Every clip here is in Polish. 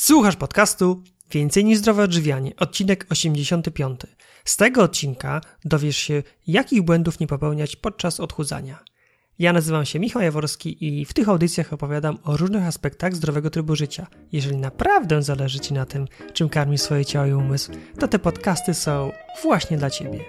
Słuchasz podcastu Więcej niż zdrowe odżywianie, odcinek 85. Z tego odcinka dowiesz się, jakich błędów nie popełniać podczas odchudzania. Ja nazywam się Michał Jaworski i w tych audycjach opowiadam o różnych aspektach zdrowego trybu życia. Jeżeli naprawdę zależy Ci na tym, czym karmi swoje ciało i umysł, to te podcasty są właśnie dla Ciebie.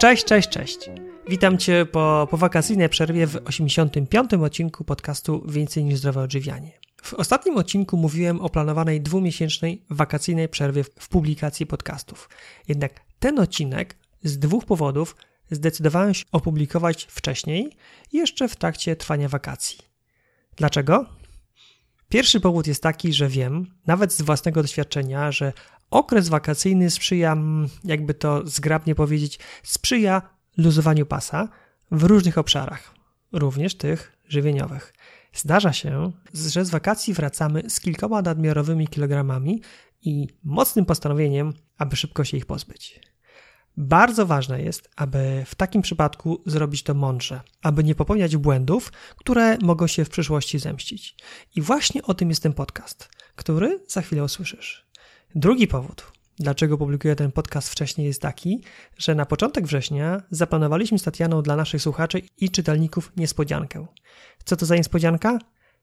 Cześć, cześć, cześć. Witam Cię po, po wakacyjnej przerwie w 85. odcinku podcastu Więcej niż zdrowe odżywianie. W ostatnim odcinku mówiłem o planowanej dwumiesięcznej wakacyjnej przerwie w, publikacji podcastów. Jednak ten odcinek z dwóch powodów zdecydowałem się opublikować wcześniej, jeszcze w trakcie trwania wakacji. Dlaczego? Pierwszy powód jest taki, że wiem, nawet z własnego doświadczenia, że okres wakacyjny sprzyja, mm, jakby to zgrabnie powiedzieć, sprzyja luzowaniu pasa w różnych obszarach, również tych żywieniowych. Zdarza się, że z wakacji wracamy z kilkoma nadmiarowymi kilogramami i mocnym postanowieniem, aby szybko się ich pozbyć. Bardzo ważne jest, aby w takim przypadku zrobić to mądrze, aby nie popełniać błędów, które mogą się w przyszłości zemścić. I właśnie o tym jest ten podcast, który za chwilę usłyszysz. Drugi powód, dlaczego publikuję ten podcast wcześniej, jest taki, że na początek września zaplanowaliśmy z Tatianą dla naszych słuchaczy i czytelników niespodziankę. Co to za niespodzianka?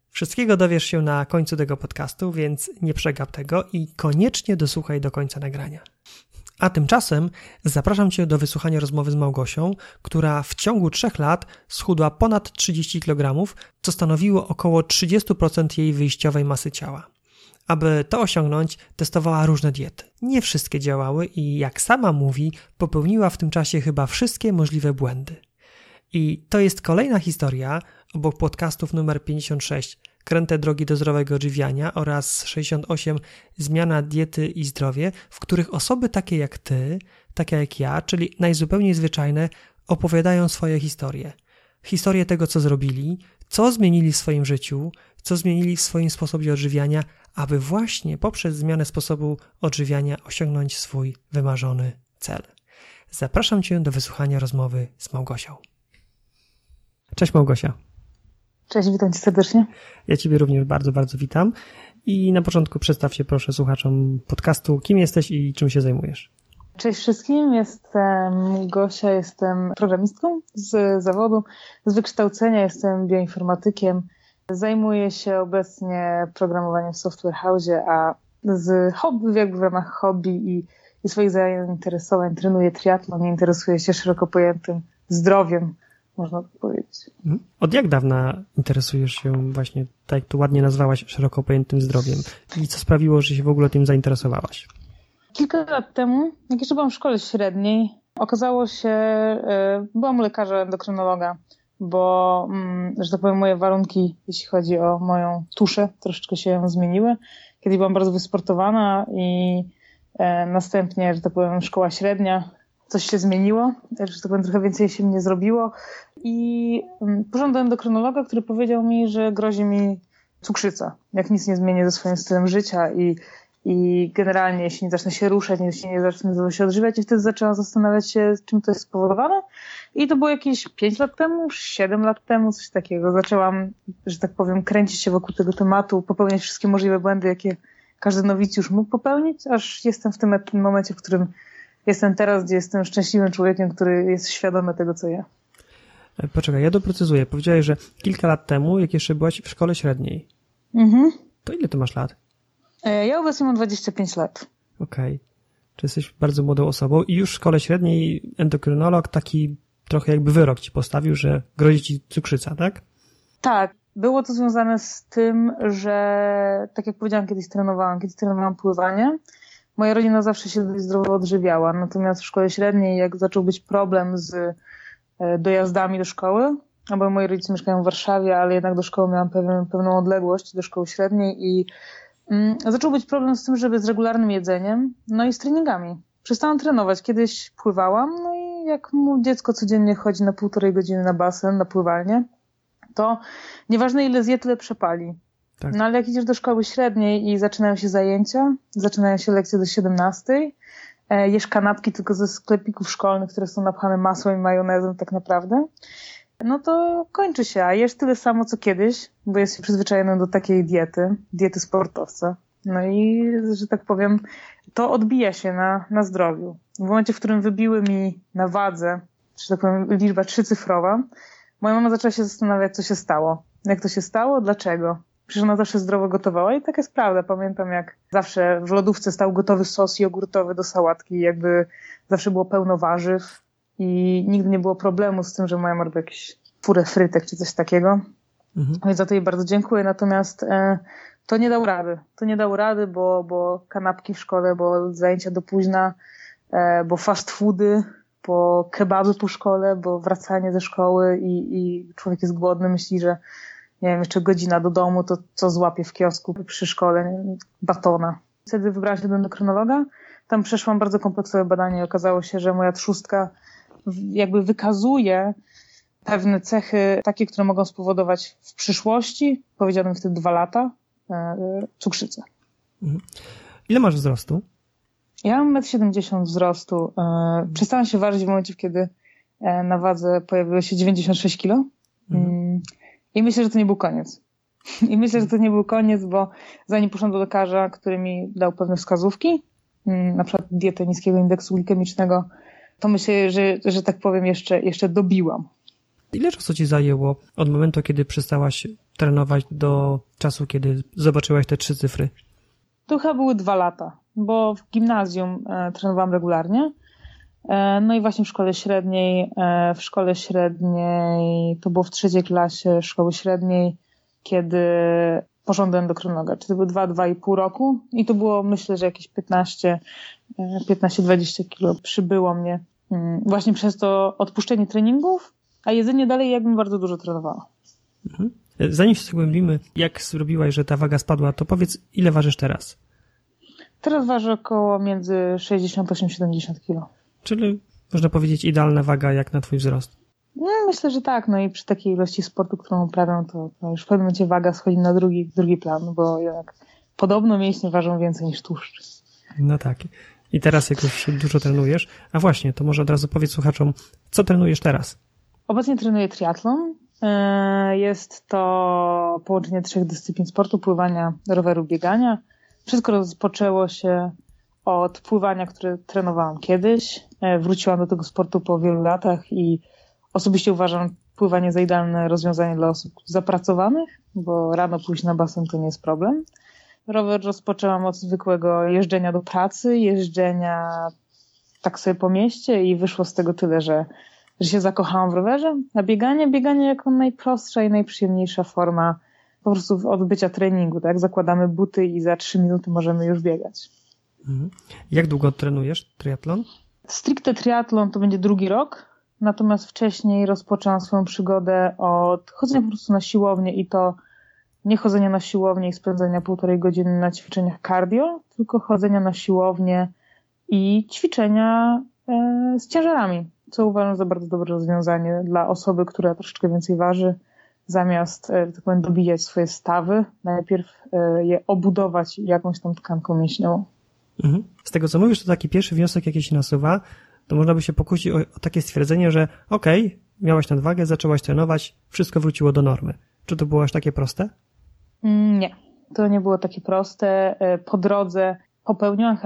Wszystkiego dowiesz się na końcu tego podcastu, więc nie przegap tego i koniecznie dosłuchaj do końca nagrania. A tymczasem zapraszam Cię do wysłuchania rozmowy z Małgosią, która w ciągu trzech lat schudła ponad 30 kg, co stanowiło około 30% jej wyjściowej masy ciała. Aby to osiągnąć, testowała różne diety. Nie wszystkie działały i, jak sama mówi, popełniła w tym czasie chyba wszystkie możliwe błędy. I to jest kolejna historia obok podcastów numer 56 Kręte drogi do zdrowego odżywiania oraz 68 Zmiana diety i zdrowie, w których osoby takie jak ty, takie jak ja, czyli najzupełniej zwyczajne, opowiadają swoje historie. Historię tego, co zrobili, co zmienili w swoim życiu, co zmienili w swoim sposobie odżywiania, aby właśnie poprzez zmianę sposobu odżywiania osiągnąć swój wymarzony cel. Zapraszam Cię do wysłuchania rozmowy z Małgosią. Cześć Małgosia. Cześć, witam Cię serdecznie. Ja Ciebie również bardzo, bardzo witam. I na początku przedstaw się proszę słuchaczom podcastu, kim jesteś i czym się zajmujesz. Cześć wszystkim, jestem Gosia, jestem programistką z zawodu, z wykształcenia jestem bioinformatykiem. Zajmuję się obecnie programowaniem w Software House, a z hobby, jakby w ramach hobby i, i swoich zainteresowań trenuję triatlon i interesuję się szeroko pojętym zdrowiem, można powiedzieć. Mhm. Od jak dawna interesujesz się właśnie, tak jak tu ładnie nazwałaś, szeroko pojętym zdrowiem? I co sprawiło, że się w ogóle tym zainteresowałaś? Kilka lat temu, jak jeszcze byłam w szkole średniej, okazało się, e, byłam lekarza endokrynologa, bo, mm, że tak powiem, moje warunki, jeśli chodzi o moją tuszę, troszeczkę się zmieniły. Kiedy byłam bardzo wysportowana i e, następnie, że tak powiem, szkoła średnia, coś się zmieniło, że tak powiem, trochę więcej się mnie zrobiło. I mm, do endokrynologa, który powiedział mi, że grozi mi cukrzyca, jak nic nie zmienię ze swoim stylem życia i, i generalnie jeśli nie zacznę się ruszać, jeśli nie zacznę się odżywiać i wtedy zaczęłam zastanawiać się, czym to jest spowodowane i to było jakieś 5 lat temu, 7 lat temu, coś takiego. Zaczęłam, że tak powiem, kręcić się wokół tego tematu, popełniać wszystkie możliwe błędy, jakie każdy nowicjusz mógł popełnić, aż jestem w tym momencie, w którym jestem teraz, gdzie jestem szczęśliwym człowiekiem, który jest świadomy tego, co ja. E, poczekaj, ja doprecyzuję. Powiedziałeś, że kilka lat temu, jak jeszcze byłaś w szkole średniej. Mhm. To ile ty masz lat? E, ja obecnie mam 25 lat. Okej. Okay. Czy jesteś bardzo młodą osobą i już w szkole średniej endokrynolog taki trochę jakby wyrok ci postawił, że grozi ci cukrzyca, tak? Tak. Było to związane z tym, że tak jak powiedziałam, kiedyś trenowałam, kiedyś trenowałam pływanie. Moja rodzina zawsze się dość zdrowo odżywiała, natomiast w szkole średniej, jak zaczął być problem z e, dojazdami do szkoły, no bo moi rodzice mieszkają w Warszawie, ale jednak do szkoły miałam pewien, pewną odległość, do szkoły średniej i mm, zaczął być problem z tym, żeby z regularnym jedzeniem, no i z treningami. Przestałam trenować. Kiedyś pływałam, no jak dziecko codziennie chodzi na półtorej godziny na basen, na pływalnię, to nieważne ile zje, tyle przepali. Tak. No ale jak idziesz do szkoły średniej i zaczynają się zajęcia, zaczynają się lekcje do 17, e, jesz kanapki tylko ze sklepików szkolnych, które są napchane masłem i majonezem tak naprawdę, no to kończy się, a jesz tyle samo co kiedyś, bo jesteś przyzwyczajony do takiej diety, diety sportowca. No i, że tak powiem, to odbija się na, na zdrowiu. W momencie, w którym wybiły mi na wadze, że tak powiem, liczba trzycyfrowa, moja mama zaczęła się zastanawiać, co się stało. Jak to się stało? Dlaczego? Przecież ona zawsze zdrowo gotowała i tak jest prawda. Pamiętam, jak zawsze w lodówce stał gotowy sos jogurtowy do sałatki, jakby zawsze było pełno warzyw i nigdy nie było problemu z tym, że moja ma jakieś furę frytek czy coś takiego. Mhm. Więc za to jej bardzo dziękuję. Natomiast e, to nie dał rady. To nie dał rady, bo, bo kanapki w szkole, bo zajęcia do późna, e, bo fast foody, bo kebaby po szkole, bo wracanie ze szkoły i, i człowiek jest głodny, myśli, że nie wiem, jeszcze godzina do domu, to co złapie w kiosku przy szkole? Batona. Wtedy wybrałam się do endokrynologa. Tam przeszłam bardzo kompleksowe badanie i okazało się, że moja trzustka jakby wykazuje pewne cechy takie, które mogą spowodować w przyszłości, powiedziałbym wtedy dwa lata, cukrzycę. Mhm. Ile masz wzrostu? Ja mam 1,70 m wzrostu. E, przestałam się ważyć w momencie, kiedy e, na wadze pojawiło się 96 kg. Mhm. Mm, I myślę, że to nie był koniec. I myślę, że to nie był koniec, bo zanim poszłam do lekarza, który mi dał pewne wskazówki, mm, na przykład dietę niskiego indeksu glikemicznego, to myślę, że, że tak powiem, jeszcze, jeszcze dobiłam. Ile czasu ci zajęło od momentu, kiedy przestałaś trenować do czasu, kiedy zobaczyłaś te trzy cyfry? To chyba były dwa lata, bo w gimnazjum e, trenowałam regularnie. E, no i właśnie w szkole średniej, e, w szkole średniej, to było w trzeciej klasie szkoły średniej, kiedy poszłam do endokrynologa, czyli to i pół roku i to było myślę, że jakieś 15, 15-20 e, kilo przybyło mnie mm, właśnie przez to odpuszczenie treningów, a jedzenie dalej jakbym bardzo dużo trenowała. Mhm. Zanim się zagłębimy, jak zrobiłaś, że ta waga spadła, to powiedz, ile ważysz teraz? Teraz ważę około między 68-70 kilo. Czyli można powiedzieć idealna waga jak na twój wzrost. No, myślę, że tak. No i przy takiej ilości sportu, którą uprawiam, to, to już w pewnym momencie waga schodzi na drugi, drugi plan, bo jak podobno mięśnie ważą więcej niż tłuszcz. No tak. I teraz jak już dużo trenujesz, a właśnie, to może od razu powiedz słuchaczom, co trenujesz teraz? Obecnie trenuję triatlon. E, jest to połączenie trzech dyscyplin sportu, pływania, roweru, biegania. Wszystko rozpoczęło się od pływania, które trenowałam kiedyś. E, wróciłam do tego sportu po wielu latach i osobiście uważam pływanie za idealne rozwiązanie dla osób zapracowanych, bo rano pójść na basen to nie jest problem. Rower rozpoczęłam od zwykłego jeżdżenia do pracy, jeżdżenia tak sobie po mieście i wyszło z tego tyle, że, że się zakochałam w rowerze. A bieganie, bieganie jako najprostsza i najprzyjemniejsza forma po prostu odbycia treningu, tak? Zakładamy buty i za trzy minuty możemy już biegać. Mhm. Jak długo trenujesz triatlon? Stricte triatlon to będzie drugi rok, natomiast wcześniej rozpoczęłam swoją przygodę od chodzenia po prostu na siłownię i to nie chodzenia na siłownię i spędzania półtorej godziny na ćwiczeniach cardio, tylko chodzenia na siłownię i ćwiczenia e, z ciężarami, co uważam za bardzo dobre rozwiązanie dla osoby, która troszeczkę więcej waży, zamiast, e, tak powiem, dobijać swoje stawy, najpierw e, je obudować jakąś tam tkanką mięśniową. Mhm. Z tego co mówisz, to taki pierwszy wniosek, jaki się nasuwa, to można by się pokusić o, o takie stwierdzenie, że okej, okay, miałaś nadwagę, zaczęłaś trenować, wszystko wróciło do normy. Czy to było aż takie proste? Mm, nie, to nie było takie proste. E, po drodze popełniłam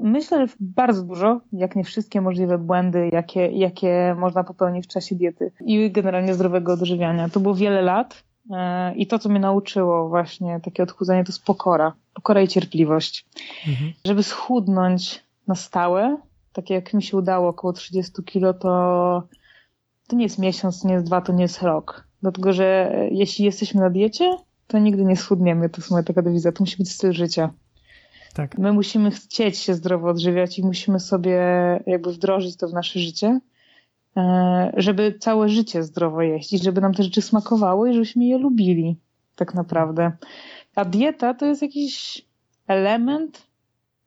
myślę, że bardzo dużo, jak nie wszystkie możliwe błędy, jakie, jakie można popełnić w czasie diety i generalnie zdrowego odżywiania. To było wiele lat e, i to, co mnie nauczyło właśnie takie odchudzanie, to jest pokora. Pokora i cierpliwość. Mhm. Żeby schudnąć na stałe, tak jak mi się udało, około 30 kilo, to to nie jest miesiąc, nie jest dwa, to nie jest rok. Dlatego, że jeśli jesteśmy na diecie, to nigdy nie schudniemy. To jest moja taka dewiza. To musi być styl życia. Tak. My musimy chcieć się zdrowo odżywiać i musimy sobie jakby wdrożyć to w nasze życie, e, żeby całe życie zdrowo jeść żeby nam te rzeczy smakowały i żebyśmy je lubili tak naprawdę. A dieta to jest jakiś element,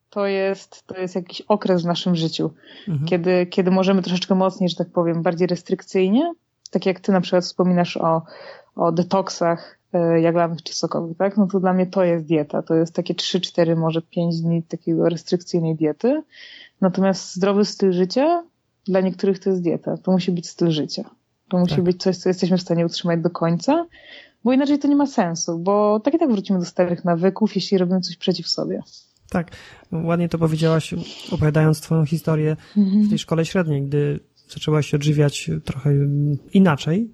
to jest, to jest jakiś okres w naszym życiu, mhm. kiedy, kiedy możemy troszeczkę mocniej, że tak powiem, bardziej restrykcyjnie, tak jak ty na przykład wspominasz o, o detoksach e, jaglanych czy sokowych, tak? No to dla mnie to jest dieta. To jest takie 3, 4, może 5 dni takiego restrykcyjnej diety. Natomiast zdrowy styl życia dla niektórych to jest dieta. To musi być styl życia. To musi tak. być coś, co jesteśmy w stanie utrzymać do końca, bo inaczej to nie ma sensu, bo tak i tak wrócimy do starych nawyków, jeśli robimy coś przeciw sobie. Tak, ładnie to powiedziałaś, opowiadając Twoją historię w tej szkole średniej, gdy zaczęłaś się odżywiać trochę inaczej,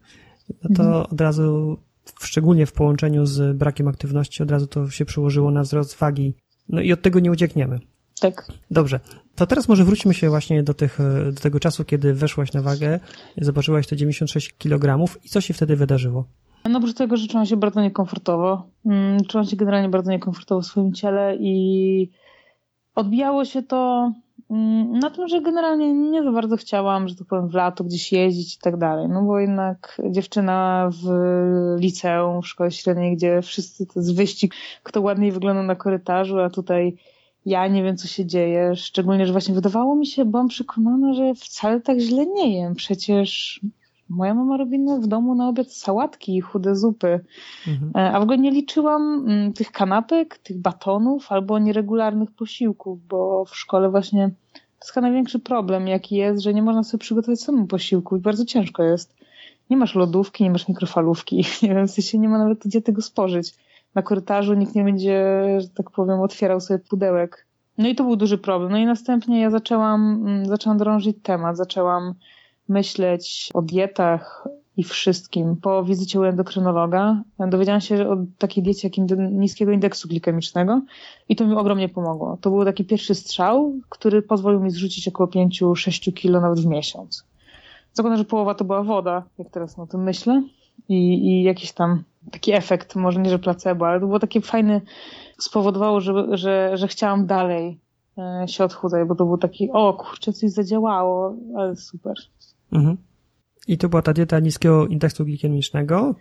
no to mhm. od razu, szczególnie w połączeniu z brakiem aktywności, od razu to się przełożyło na wzrost wagi. No i od tego nie uciekniemy. Tak. Dobrze. To teraz może wróćmy się właśnie do, tych, do tego czasu, kiedy weszłaś na wagę, zobaczyłaś te 96 kg i co się wtedy wydarzyło? No oprócz tego, że czułam się bardzo niekomfortowo. Mm, czułam się generalnie bardzo niekomfortowo w swoim ciele i odbijało się to na tym, że generalnie nie za bardzo chciałam, że tak powiem, w lato gdzieś jeździć i tak dalej. No bo jednak dziewczyna w liceum, w szkole średniej, gdzie wszyscy to jest wyścig, kto ładniej wygląda na korytarzu, a tutaj ja nie wiem, co się dzieje. Szczególnie, że właśnie wydawało mi się, byłam przekonana, że wcale tak źle nie jem. Przecież Moja mama robi w domu na obiad sałatki i chude zupy. Mhm. E, a w ogóle nie liczyłam mm, tych kanapek, tych batonów albo nieregularnych posiłków, bo w szkole właśnie to jest chyba największy problem, jaki jest, że nie można sobie przygotować samemu posiłku i bardzo ciężko jest. Nie masz lodówki, nie masz mikrofalówki, nie wiem, w sensie nie ma nawet gdzie tego spożyć. Na korytarzu nikt nie będzie, że tak powiem, otwierał sobie pudełek. No i to był duży problem. No i następnie ja zaczęłam, mm, zaczęłam drążyć temat, zaczęłam myśleć o dietach i wszystkim. Po wizycie u endokrynologa dowiedziałam się o takiej diecie jak niskiego indeksu glikemicznego i to mi ogromnie pomogło. To był taki pierwszy strzał, który pozwolił mi zrzucić około 5-6 kilo nawet w miesiąc. Zakładam, że połowa to była woda, jak teraz o tym myślę. I, I jakiś tam taki efekt, może nie, że placebo, ale to było takie fajne, spowodowało, że, że, że chciałam dalej e, się odchudzać, bo to był taki, o kurczę, coś zadziałało, ale super. Mhm. I to była ta dieta niskiego indeksu glikemicznego.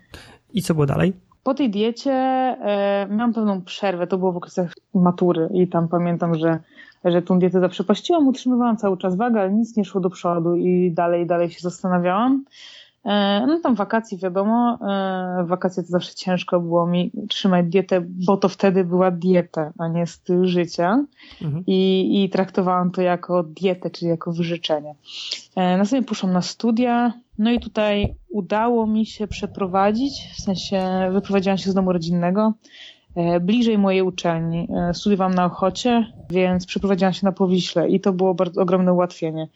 I co było dalej? Po tej diecie e, miałam pewną przerwę, to było w okresach matury i tam pamiętam, że, że tą dietę zaprzepaściłam, utrzymywałam cały czas wagę, ale nic nie szło do przodu i dalej, dalej się zastanawiałam. E, no tam wakacji wiadomo, e, wakacje to zawsze ciężko było mi trzymać dietę, bo to wtedy była dieta, a nie styl życia mhm. I, i traktowałam to jako dietę, czyli jako wyrzeczenie. E, następnie poszłam na studia, no i tutaj udało mi się przeprowadzić, w sensie wyprowadziłam się z domu rodzinnego, bliżej mojej uczelni. Studiowałam na Ochocie, więc przeprowadziłam się na Powiśle i to było bardzo ogromne ułatwienie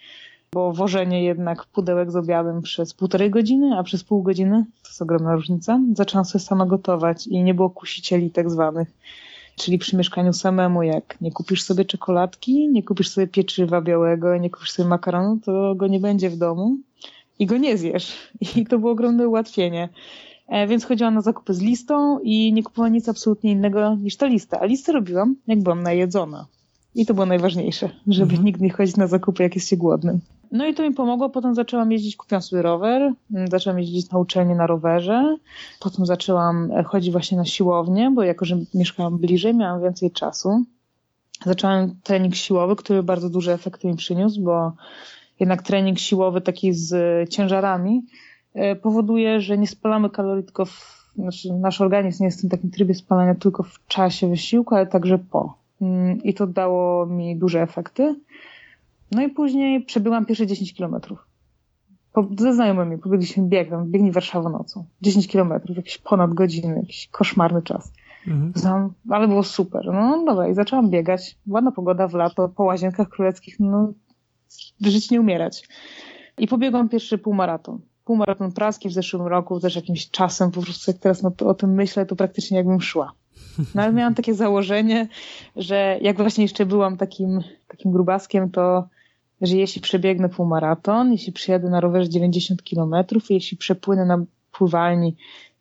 bo wożenie jednak pudełek z obiadem przez półtorej godziny, a przez pół godziny, to jest ogromna różnica, zaczęłam sobie sama gotować i nie było kusicieli tak zwanych. Czyli przy mieszkaniu samemu, jak nie kupisz sobie czekoladki, nie kupisz sobie pieczywa białego, nie kupisz sobie makaronu, to go nie będzie w domu i go nie zjesz. I to było ogromne ułatwienie. E, więc chodziłam na zakupy z listą i nie kupowałam nic absolutnie innego niż ta lista. A listę robiłam, jak byłam najedzona. I to było najważniejsze, żeby mhm. nigdy nie chodzić na zakupy, jak jest się głodnym. No i to mi pomogło. Potem zaczęłam jeździć, kupiłam sobie rower, zaczęłam jeździć na uczelnię na rowerze. Potem zaczęłam e, chodzić właśnie na siłownię, bo jako, że mieszkałam bliżej, miałam więcej czasu. Zaczęłam trening siłowy, który bardzo duży efekt mi przyniósł, bo jednak trening siłowy taki z ciężarami e, powoduje, że nie spalamy kalorii tylko w, znaczy nasz organizm nie jest w tym takim trybie spalania tylko w czasie wysiłku, ale także po. Mm, I to dało mi duże efekty. No i później przebyłam pierwsze 10 kilometrów. Ze znajomymi pobiegliśmy biegiem, biegli Warszawą nocą. 10 kilometrów, jakieś ponad godziny, jakiś koszmarny czas. Mhm. ale było super. No dobra, i zaczęłam biegać. Ładna pogoda w lato, po łazienkach królewskich, no żyć nie umierać. I pobiegłam pierwszy półmaraton. Półmaraton praski w zeszłym roku, też jakimś czasem, po prostu jak teraz no, o tym myślę, to praktycznie jakbym szła. No ale miałam takie założenie, że jak właśnie jeszcze byłam takim, takim grubaskiem, to że jeśli przebiegnę półmaraton, jeśli przyjadę na rowerze 90 kilometrów, jeśli przepłynę na pływalni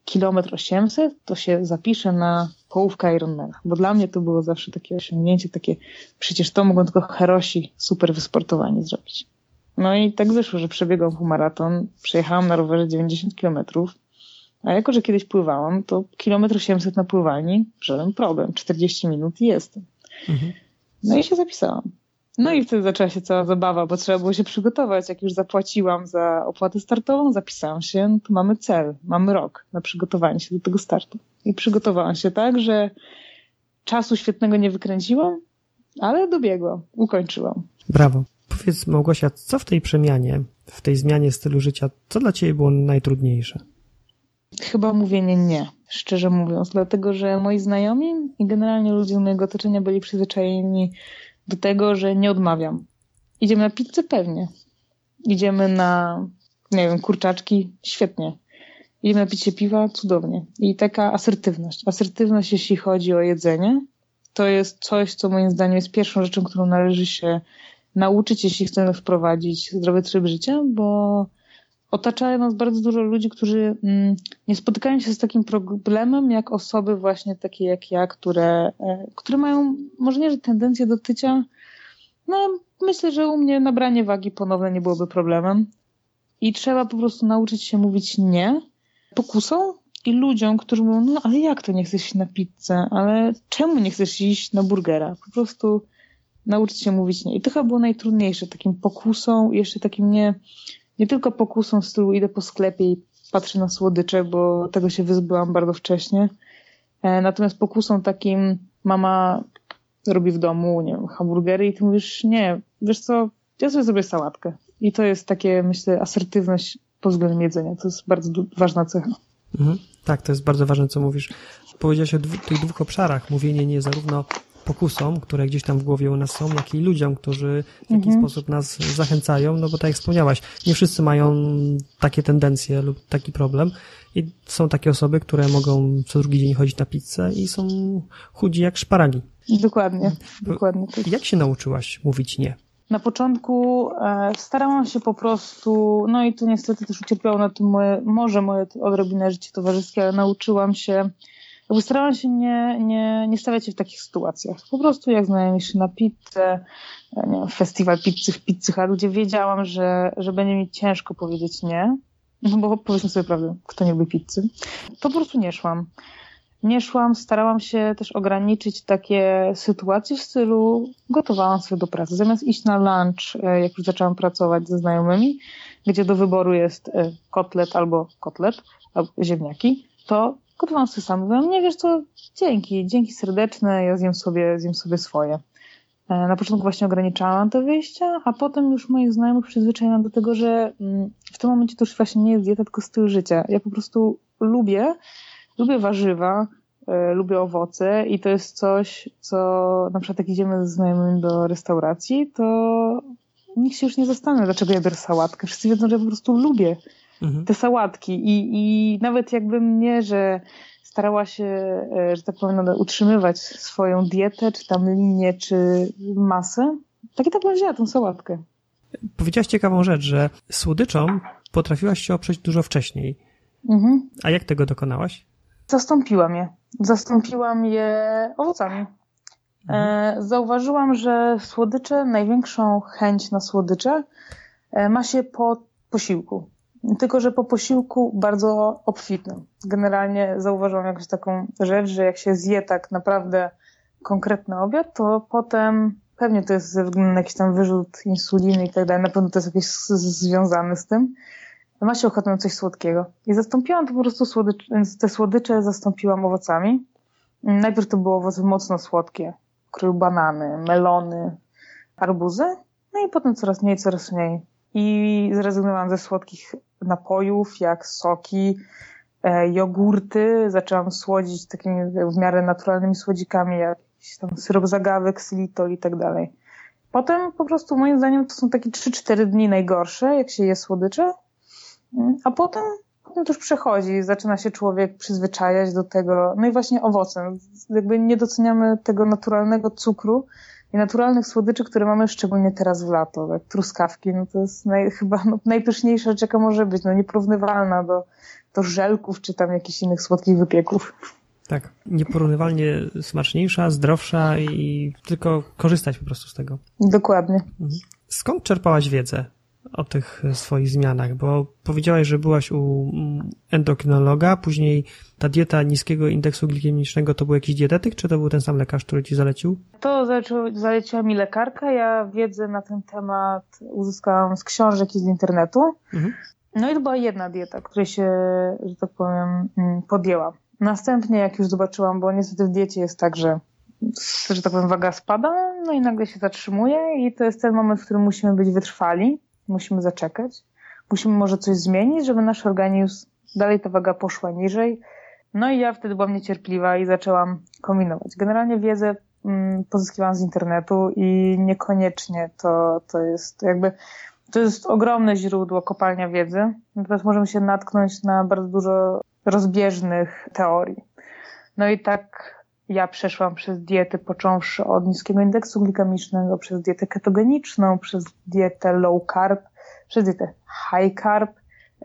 kilometr 800, to się zapiszę na połówkę Ironmana. Bo dla mnie to było zawsze takie osiągnięcie, takie przecież to mogą tylko herosi super wysportowani zrobić. No i tak wyszło, że przebiegłam półmaraton, przejechałam na rowerze 90 kilometrów, a jako, że kiedyś pływałam, to kilometr 800 na pływalni, żaden problem, 40 minut i jestem. Mhm. No i się zapisałam. No i wtedy zaczęła się cała zabawa, bo trzeba było się przygotować. Jak już zapłaciłam za opłatę startową, zapisałam się, no to mamy cel, mamy rok na przygotowanie się do tego startu. I przygotowałam się tak, że czasu świetnego nie wykręciłam, ale dobiegłam, ukończyłam. Brawo. Powiedz Małgosia, co w tej przemianie, w tej zmianie stylu życia, co dla Ciebie było najtrudniejsze? Chyba mówienie nie, szczerze mówiąc, dlatego że moi znajomi i generalnie ludzie z mojego otoczenia byli przyzwyczajeni do tego, że nie odmawiam. Idziemy na pizzę? Pewnie. Idziemy na, nie wiem, kurczaczki? Świetnie. Idziemy na picie piwa? Cudownie. I taka asertywność. Asertywność, jeśli chodzi o jedzenie, to jest coś, co moim zdaniem jest pierwszą rzeczą, którą należy się nauczyć, jeśli chcemy wprowadzić zdrowy tryb życia, bo otaczają nas bardzo dużo ludzi, którzy mm, nie spotykają się z takim problemem, jak osoby właśnie takie jak ja, które, e, które mają może nie, że tendencję do tycia. No, myślę, że u mnie nabranie wagi ponowne nie byłoby problemem. I trzeba po prostu nauczyć się mówić nie pokusą i ludziom, którzy mówią, no ale jak to nie chcesz iść na pizzę? Ale czemu nie chcesz iść na burgera? Po prostu nauczyć się mówić nie. I to chyba było najtrudniejsze, takim pokusą, jeszcze takim nie, nie tylko pokusą w stylu idę po sklepie i patrzę na słodycze, bo tego się wyzbyłam bardzo wcześnie. E, natomiast pokusą takim mama robi w domu, nie wiem, hamburgery i ty mówisz, nie, wiesz co, ja sobie zrobię sałatkę. I to jest takie, myślę, asertywność pod względem jedzenia. To jest bardzo ważna cecha. Mhm. Tak, to jest bardzo ważne, co mówisz. Powiedziałeś o tych dwóch obszarach. Mówienie nie zarówno pokusom, które gdzieś tam w głowie u nas są, jak i ludziom, którzy w jakiś mhm. sposób nas zachęcają, no bo tak jak wspomniałaś, nie wszyscy mają takie tendencje lub taki problem i są takie osoby, które mogą co drugi dzień chodzić na pizzę i są chudzi jak szparagi. Dokładnie, dokładnie. Tak. Jak się nauczyłaś mówić nie? Na początku e, starałam się po prostu, no i tu niestety też ucierpiało na tym moje, może moje odrobinę życie towarzyskie, ale nauczyłam się jakby starałam się nie, nie, nie stawiać się w takich sytuacjach. Po prostu jak znajomi się na pizzę, nie wiem, festiwal pizzy w pizzy ludzie wiedziałam, że, że będzie mi ciężko powiedzieć nie, no bo powiedzmy sobie prawdę, kto nie lubi pizzy, to po prostu nie szłam. Nie szłam, starałam się też ograniczyć takie sytuacje w stylu gotowałam sobie do pracy. Zamiast iść na lunch, e, jak już zaczęłam pracować ze znajomymi, gdzie do wyboru jest e, kotlet albo kotlet, albo ziemniaki, to gotowałam sobie sam. Mówiłam, nie wiesz co, dzięki, dzięki serdeczne, ja zjem sobie, zjem sobie swoje. E, na początku właśnie ograniczałam te wyjścia, a potem już moich znajomych przyzwyczaiłam do tego, że mm, w tym momencie to już właśnie nie jest dieta, tylko styl życia. Ja po prostu lubię, lubię warzywa, y, lubię owoce i to jest coś, co na przykład jak idziemy ze znajomymi do restauracji, to nikt się już nie zastanawia, dlaczego ja biorę sałatkę. Wszyscy wiedzą, że ja po prostu lubię mhm. te sałatki i, i nawet jakbym nie, że starała się, e, że tak powiem, utrzymywać swoją dietę, czy tam linię, czy masę, tak i tak bym wzięła tą sałatkę. Powiedziałaś ciekawą rzecz, że słodyczom potrafiłaś się oprzeć dużo wcześniej. Mhm. A jak tego dokonałaś? Zastąpiłam je. Zastąpiłam je owocami. E, mhm. Zauważyłam, że słodycze, największą chęć na słodycze e, ma się po posiłku. Tylko, że po posiłku bardzo obfitnym. Generalnie zauważyłam jakąś taką rzecz, że jak się zje tak naprawdę konkretny obiad, to potem pewnie to jest ze względu na jakiś tam wyrzut insuliny i tak dalej, na pewno to jest jakieś związane z tym. Ma się ochotę na coś słodkiego. I zastąpiłam to po prostu słodycze, te słodycze zastąpiłam owocami. Najpierw to były owoce mocno słodkie. Krył banany, melony, arbuzy. No i potem coraz mniej, coraz mniej. I zrezygnowałam ze słodkich napojów, jak soki, e, jogurty. Zaczęłam słodzić takimi w miarę naturalnymi słodzikami, jak tam syrop zagawek, xylitol i tak dalej. Potem po prostu moim zdaniem to są takie 3-4 dni najgorsze, jak się je słodycze, mm, a potem, potem to już przechodzi, zaczyna się człowiek przyzwyczajać do tego, no i właśnie owocem. Jakby nie doceniamy tego naturalnego cukru, i naturalnych słodyczy, które mamy szczególnie teraz w lato, jak truskawki, no to jest naj, chyba no, najpyszniejsza rzecz, jaka może być, no nieporównywalna do, do żelków czy tam jakichś innych słodkich wypieków. Tak, nieporównywalnie smaczniejsza, zdrowsza i tylko korzystać po prostu z tego. Dokładnie. Mhm. Skąd czerpałaś wiedzę o tych swoich zmianach? Bo powiedziałaś, że byłaś u endokrinologa, później ta dieta niskiego indeksu glikemicznego to był jakiś dietetyk, czy to był ten sam lekarz, który ci zalecił? To zaleciła mi lekarka. Ja wiedzę na ten temat uzyskałam z książek i z internetu. Mhm. No i to była jedna dieta, której się, że tak powiem, mm, podjęłam. Następnie, jak już zobaczyłam, bo niestety w diecie jest tak, że, że tak powiem, waga spada, no i nagle się zatrzymuje i to jest ten moment, w którym musimy być wytrwali, musimy zaczekać, musimy może coś zmienić, żeby nasz organizm, dalej ta waga poszła niżej. No i ja wtedy byłam niecierpliwa i zaczęłam kombinować. Generalnie wiedzę mm, pozyskiwałam z internetu i niekoniecznie to, to jest jakby to jest ogromne źródło, kopalnia wiedzy. Natomiast możemy się natknąć na bardzo dużo rozbieżnych teorii. No i tak ja przeszłam przez diety, począwszy od niskiego indeksu glikemicznego, przez dietę ketogeniczną, przez dietę low carb, przez dietę high carb,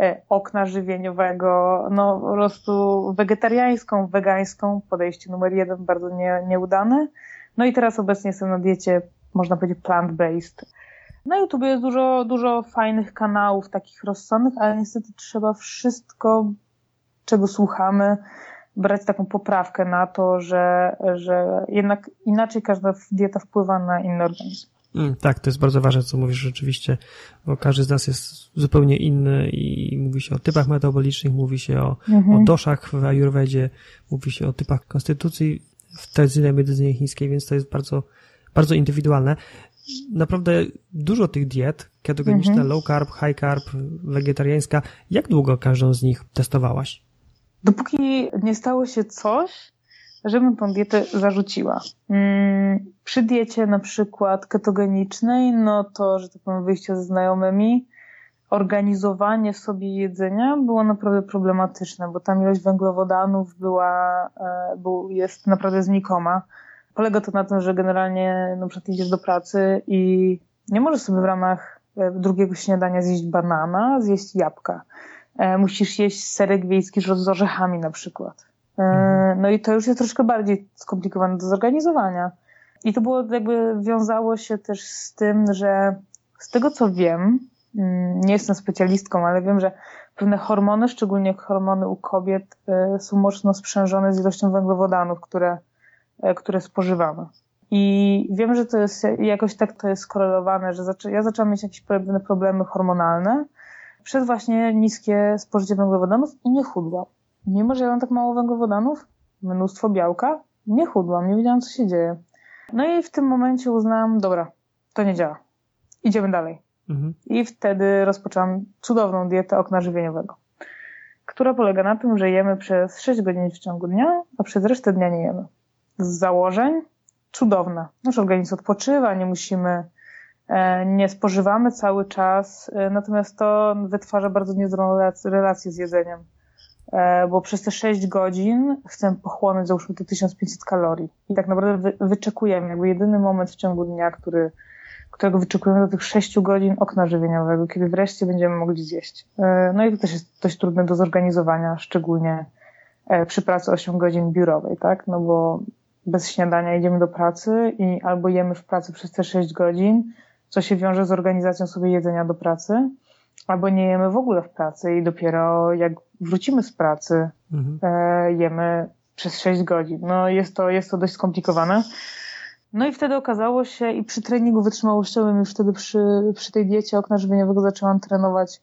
e, okna żywieniowego, no po prostu wegetariańską, wegańską, podejście numer jeden, bardzo nie, nieudane. No i teraz obecnie jestem na diecie, można powiedzieć, plant-based. Na YouTube jest dużo, dużo fajnych kanałów, takich rozsądnych, ale niestety trzeba wszystko, czego słuchamy, brać taką poprawkę na to, że, że jednak inaczej każda dieta wpływa na inny organizm. Mm, tak, to jest bardzo ważne, co mówisz rzeczywiście, bo każdy z nas jest zupełnie inny i mówi się o typach metabolicznych, mówi się o, mhm. o doszach w ayurvedzie, mówi się o typach konstytucji w tradycyjnej medycynie chińskiej, więc to jest bardzo, bardzo indywidualne. Naprawdę dużo tych diet, ketogeniczne, mhm. low carb, high carb, wegetariańska. Jak długo każdą z nich testowałaś? Dopóki nie stało się coś, żebym tą dietę zarzuciła. Mm, przy diecie na przykład ketogenicznej, no to, że tak powiem, wyjście ze znajomymi, organizowanie sobie jedzenia było naprawdę problematyczne, bo tam ilość węglowodanów była, e, był, jest naprawdę znikoma. Polega to na tym, że generalnie na przykład idziesz do pracy i nie możesz sobie w ramach e, drugiego śniadania zjeść banana, zjeść jabłka. E, musisz jeść serek wiejski z orzechami na przykład. E, mhm. No i to już jest troszkę bardziej skomplikowane do zorganizowania. I to było jakby wiązało się też z tym, że z tego co wiem, mm, nie jestem specjalistką, ale wiem, że pewne hormony, szczególnie hormony u kobiet, e, są mocno sprzężone z ilością węglowodanów, które, które spożywamy. I wiem, że to jest jakoś tak to jest skorelowane, że ja zaczęłam mieć jakieś pewne problemy hormonalne, przez właśnie niskie spożycie węglowodanów i nie chudłam. Mimo, że ja mam tak mało węglowodanów, mnóstwo białka, nie chudłam, nie wiedziałam, co się dzieje. No i w tym momencie uznałam, dobra, to nie działa. Idziemy dalej. Mhm. I wtedy rozpoczęłam cudowną dietę okna żywieniowego, która polega na tym, że jemy przez 6 godzin w ciągu dnia, a przez resztę dnia nie jemy. Z założeń cudowne. Nasz organizm odpoczywa, nie musimy nie spożywamy cały czas, e, natomiast to wytwarza bardzo niezdrową relację z jedzeniem, e, bo przez te 6 godzin chcę pochłonąć załóżmy te 1500 kalorii i tak naprawdę wyczekujemy, jakby jedyny moment w ciągu dnia, który, którego wyczekujemy do tych 6 godzin okna żywieniowego, kiedy wreszcie będziemy mogli zjeść. No i to też jest dość trudne do zorganizowania, szczególnie przy pracy 8 godzin biurowej, tak? No bo bez śniadania idziemy do pracy i albo jemy w pracy przez te 6 godzin, co się wiąże z organizacją sobie jedzenia do pracy, albo nie jemy w ogóle w pracy i dopiero jak wrócimy z pracy, mhm. e, jemy przez 6 godzin. No jest to, jest to dość skomplikowane. No i wtedy okazało się, i przy treningu wytrzymałościowym, już wtedy przy, przy tej diecie okna żywieniowego zaczęłam trenować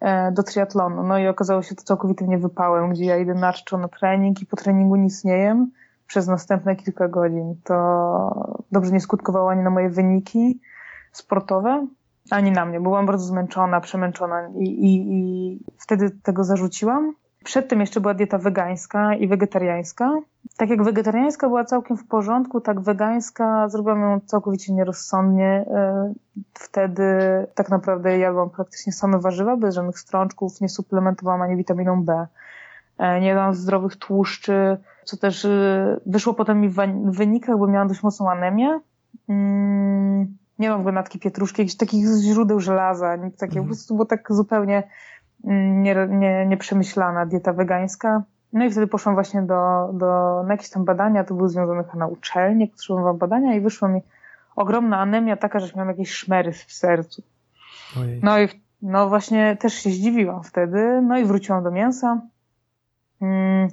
e, do triatlonu. No i okazało się to całkowicie nie wypałem, gdzie ja idę na czczo na trening i po treningu nic nie jem przez następne kilka godzin. To dobrze nie skutkowało ani na moje wyniki, sportowe, ani na mnie. Byłam bardzo zmęczona, przemęczona i, i, i wtedy tego zarzuciłam. Przedtem jeszcze była dieta wegańska i wegetariańska. Tak jak wegetariańska była całkiem w porządku, tak wegańska zrobiłam ją całkowicie nierozsądnie. E, wtedy tak naprawdę jadłam praktycznie same warzywa, bez żadnych strączków, nie suplementowałam ani witaminą B, e, nie jadłam zdrowych tłuszczy, co też e, wyszło potem mi w wynikach, bo miałam dość mocną anemię. Nie mam natki pietruszki, jakichś takich źródeł żelaza, takie mhm. po prostu było tak zupełnie mm, nie, nie, nieprzemyślana dieta wegańska. No i wtedy poszłam właśnie do, do, na jakieś tam badania, to były związane na uczelnię, potrzebowałam badania i wyszła mi ogromna anemia taka, że miałam jakieś szmery w sercu. Ojej. No i no właśnie też się zdziwiłam wtedy, no i wróciłam do mięsa. Mm,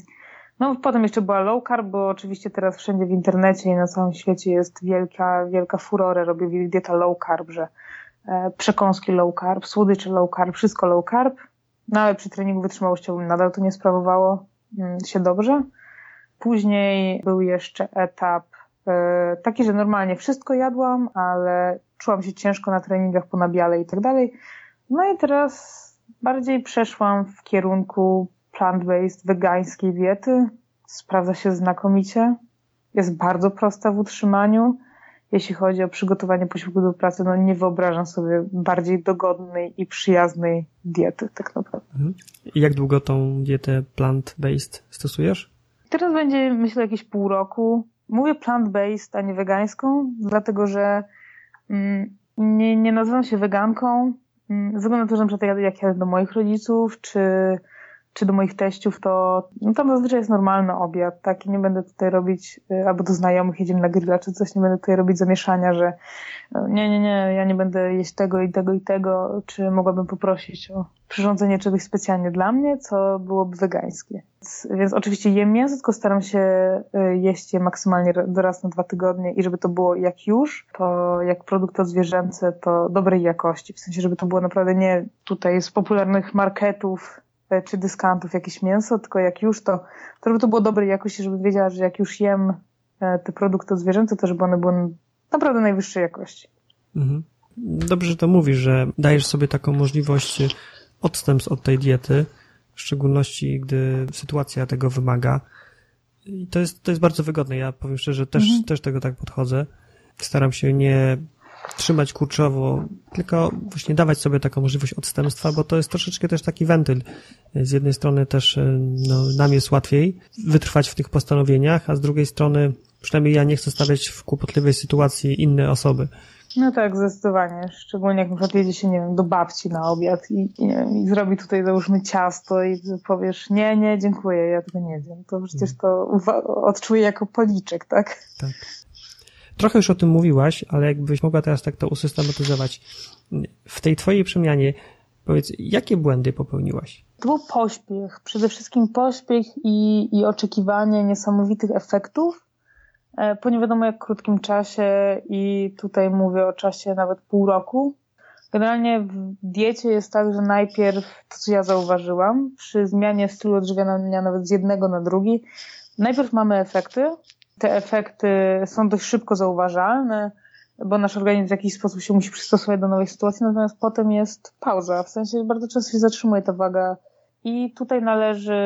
no potem jeszcze była low carb, bo oczywiście teraz wszędzie w internecie i na całym świecie jest wielka, wielka furora, robię dieta low carb, że e, przekąski low carb, słodycze low carb, wszystko low carb, no ale przy treningu wytrzymałościowym nadal to nie sprawowało mm, się dobrze. Później był jeszcze etap e, taki, że normalnie wszystko jadłam, ale czułam się ciężko na treningach po nabiale i tak dalej. No i teraz bardziej przeszłam w kierunku plant-based, wegańskiej diety. Sprawdza się znakomicie. Jest bardzo prosta w utrzymaniu. Jeśli chodzi o przygotowanie posiłku do pracy, no nie wyobrażam sobie bardziej dogodnej i przyjaznej diety, tak naprawdę. Mhm. I jak długo tą dietę plant-based stosujesz? Teraz będzie, myślę, jakieś pół roku. Mówię plant-based, a nie wegańską, dlatego że mm, nie, nie nazywam się weganką. Mm, ze względu na to, że na przykład jak jadę do moich rodziców, czy czy do moich teściów, to no tam zazwyczaj jest normalny obiad, tak? I nie będę tutaj robić, y, albo do znajomych jedziemy na grilla, czy coś, nie będę tutaj robić zamieszania, że y, nie, nie, nie, ja nie będę jeść tego i tego i tego, czy mogłabym poprosić o przyrządzenie czegoś specjalnie dla mnie, co byłoby wegańskie. Więc, więc oczywiście jem mięso, tylko staram się y, jeść je maksymalnie raz na dwa tygodnie i żeby to było jak już, to jak produkt odzwierzęcy, to dobrej jakości. W sensie, żeby to było naprawdę nie tutaj z popularnych marketów, czy dyskantów jakieś mięso, tylko jak już to, to żeby to było dobrej jakości, żeby wiedziała, że jak już jem e, te produkty zwierzęce, to żeby one były naprawdę najwyższej jakości. Mhm. Dobrze, że to mówisz, że dajesz sobie taką możliwość odstępstw od tej diety, w szczególności gdy sytuacja tego wymaga. I to jest, to jest bardzo wygodne. Ja powiem szczerze, też, mhm. też tego tak podchodzę. Staram się nie trzymać kurczowo, tylko właśnie dawać sobie taką możliwość odstępstwa, bo to jest troszeczkę też taki wentyl. Z jednej strony też e, no, nam jest łatwiej wytrwać w tych postanowieniach, a z drugiej strony przynajmniej ja nie chcę stawiać w kłopotliwej sytuacji inne osoby. No tak, zdecydowanie. Szczególnie jak na przykład jedzie się, nie wiem, do babci na obiad i, i, i zrobi tutaj załóżmy ciasto i powiesz, nie, nie, dziękuję, ja tego nie wiem. To przecież to odczuję jako policzek, tak? Tak. Trochę już o tym mówiłaś, ale jakbyś mogła teraz tak to usystematyzować. W tej twojej przemianie powiedz, jakie błędy popełniłaś? To był pośpiech. Przede wszystkim pośpiech i, i oczekiwanie niesamowitych efektów e, po nie wiadomo jak krótkim czasie i tutaj mówię o czasie nawet pół roku. Generalnie w diecie jest tak, że najpierw to, co ja zauważyłam, przy zmianie stylu odżywiania nawet z jednego na drugi, najpierw mamy efekty, te efekty są dość szybko zauważalne, bo nasz organizm w jakiś sposób się musi przystosować do nowej sytuacji, natomiast potem jest pauza, w sensie bardzo często się zatrzymuje ta waga i tutaj należy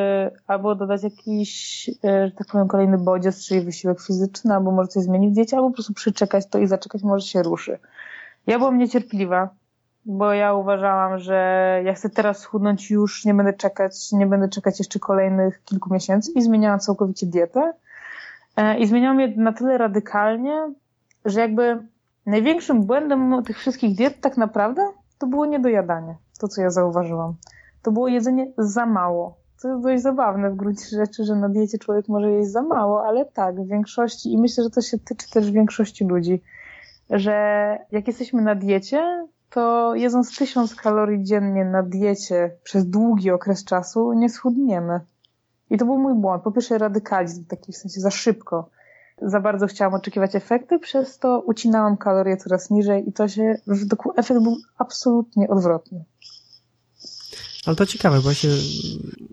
albo dodać jakiś, e, że tak powiem, kolejny bodziec, czyli wysiłek fizyczny, albo może coś zmienić w diecie, albo po prostu przyczekać to i zaczekać, może się ruszy. Ja byłam niecierpliwa, bo ja uważałam, że ja chcę teraz schudnąć już, nie będę czekać, nie będę czekać jeszcze kolejnych kilku miesięcy i zmieniałam całkowicie dietę. E, I zmieniłam je na tyle radykalnie, że jakby największym błędem tych wszystkich diet tak naprawdę to było niedojadanie. To, co ja zauważyłam. To było jedzenie za mało. To jest dość zabawne w gruncie rzeczy, że na diecie człowiek może jeść za mało, ale tak, w większości, i myślę, że to się tyczy też większości ludzi, że jak jesteśmy na diecie, to jedząc tysiąc kalorii dziennie na diecie przez długi okres czasu, nie schudniemy. I to był mój błąd. Po pierwsze radykalizm, taki w sensie za szybko. Za bardzo chciałam oczekiwać efekty, przez to ucinałam kalorie coraz niżej i to się, efekt był absolutnie odwrotny. Ale to ciekawe, bo się,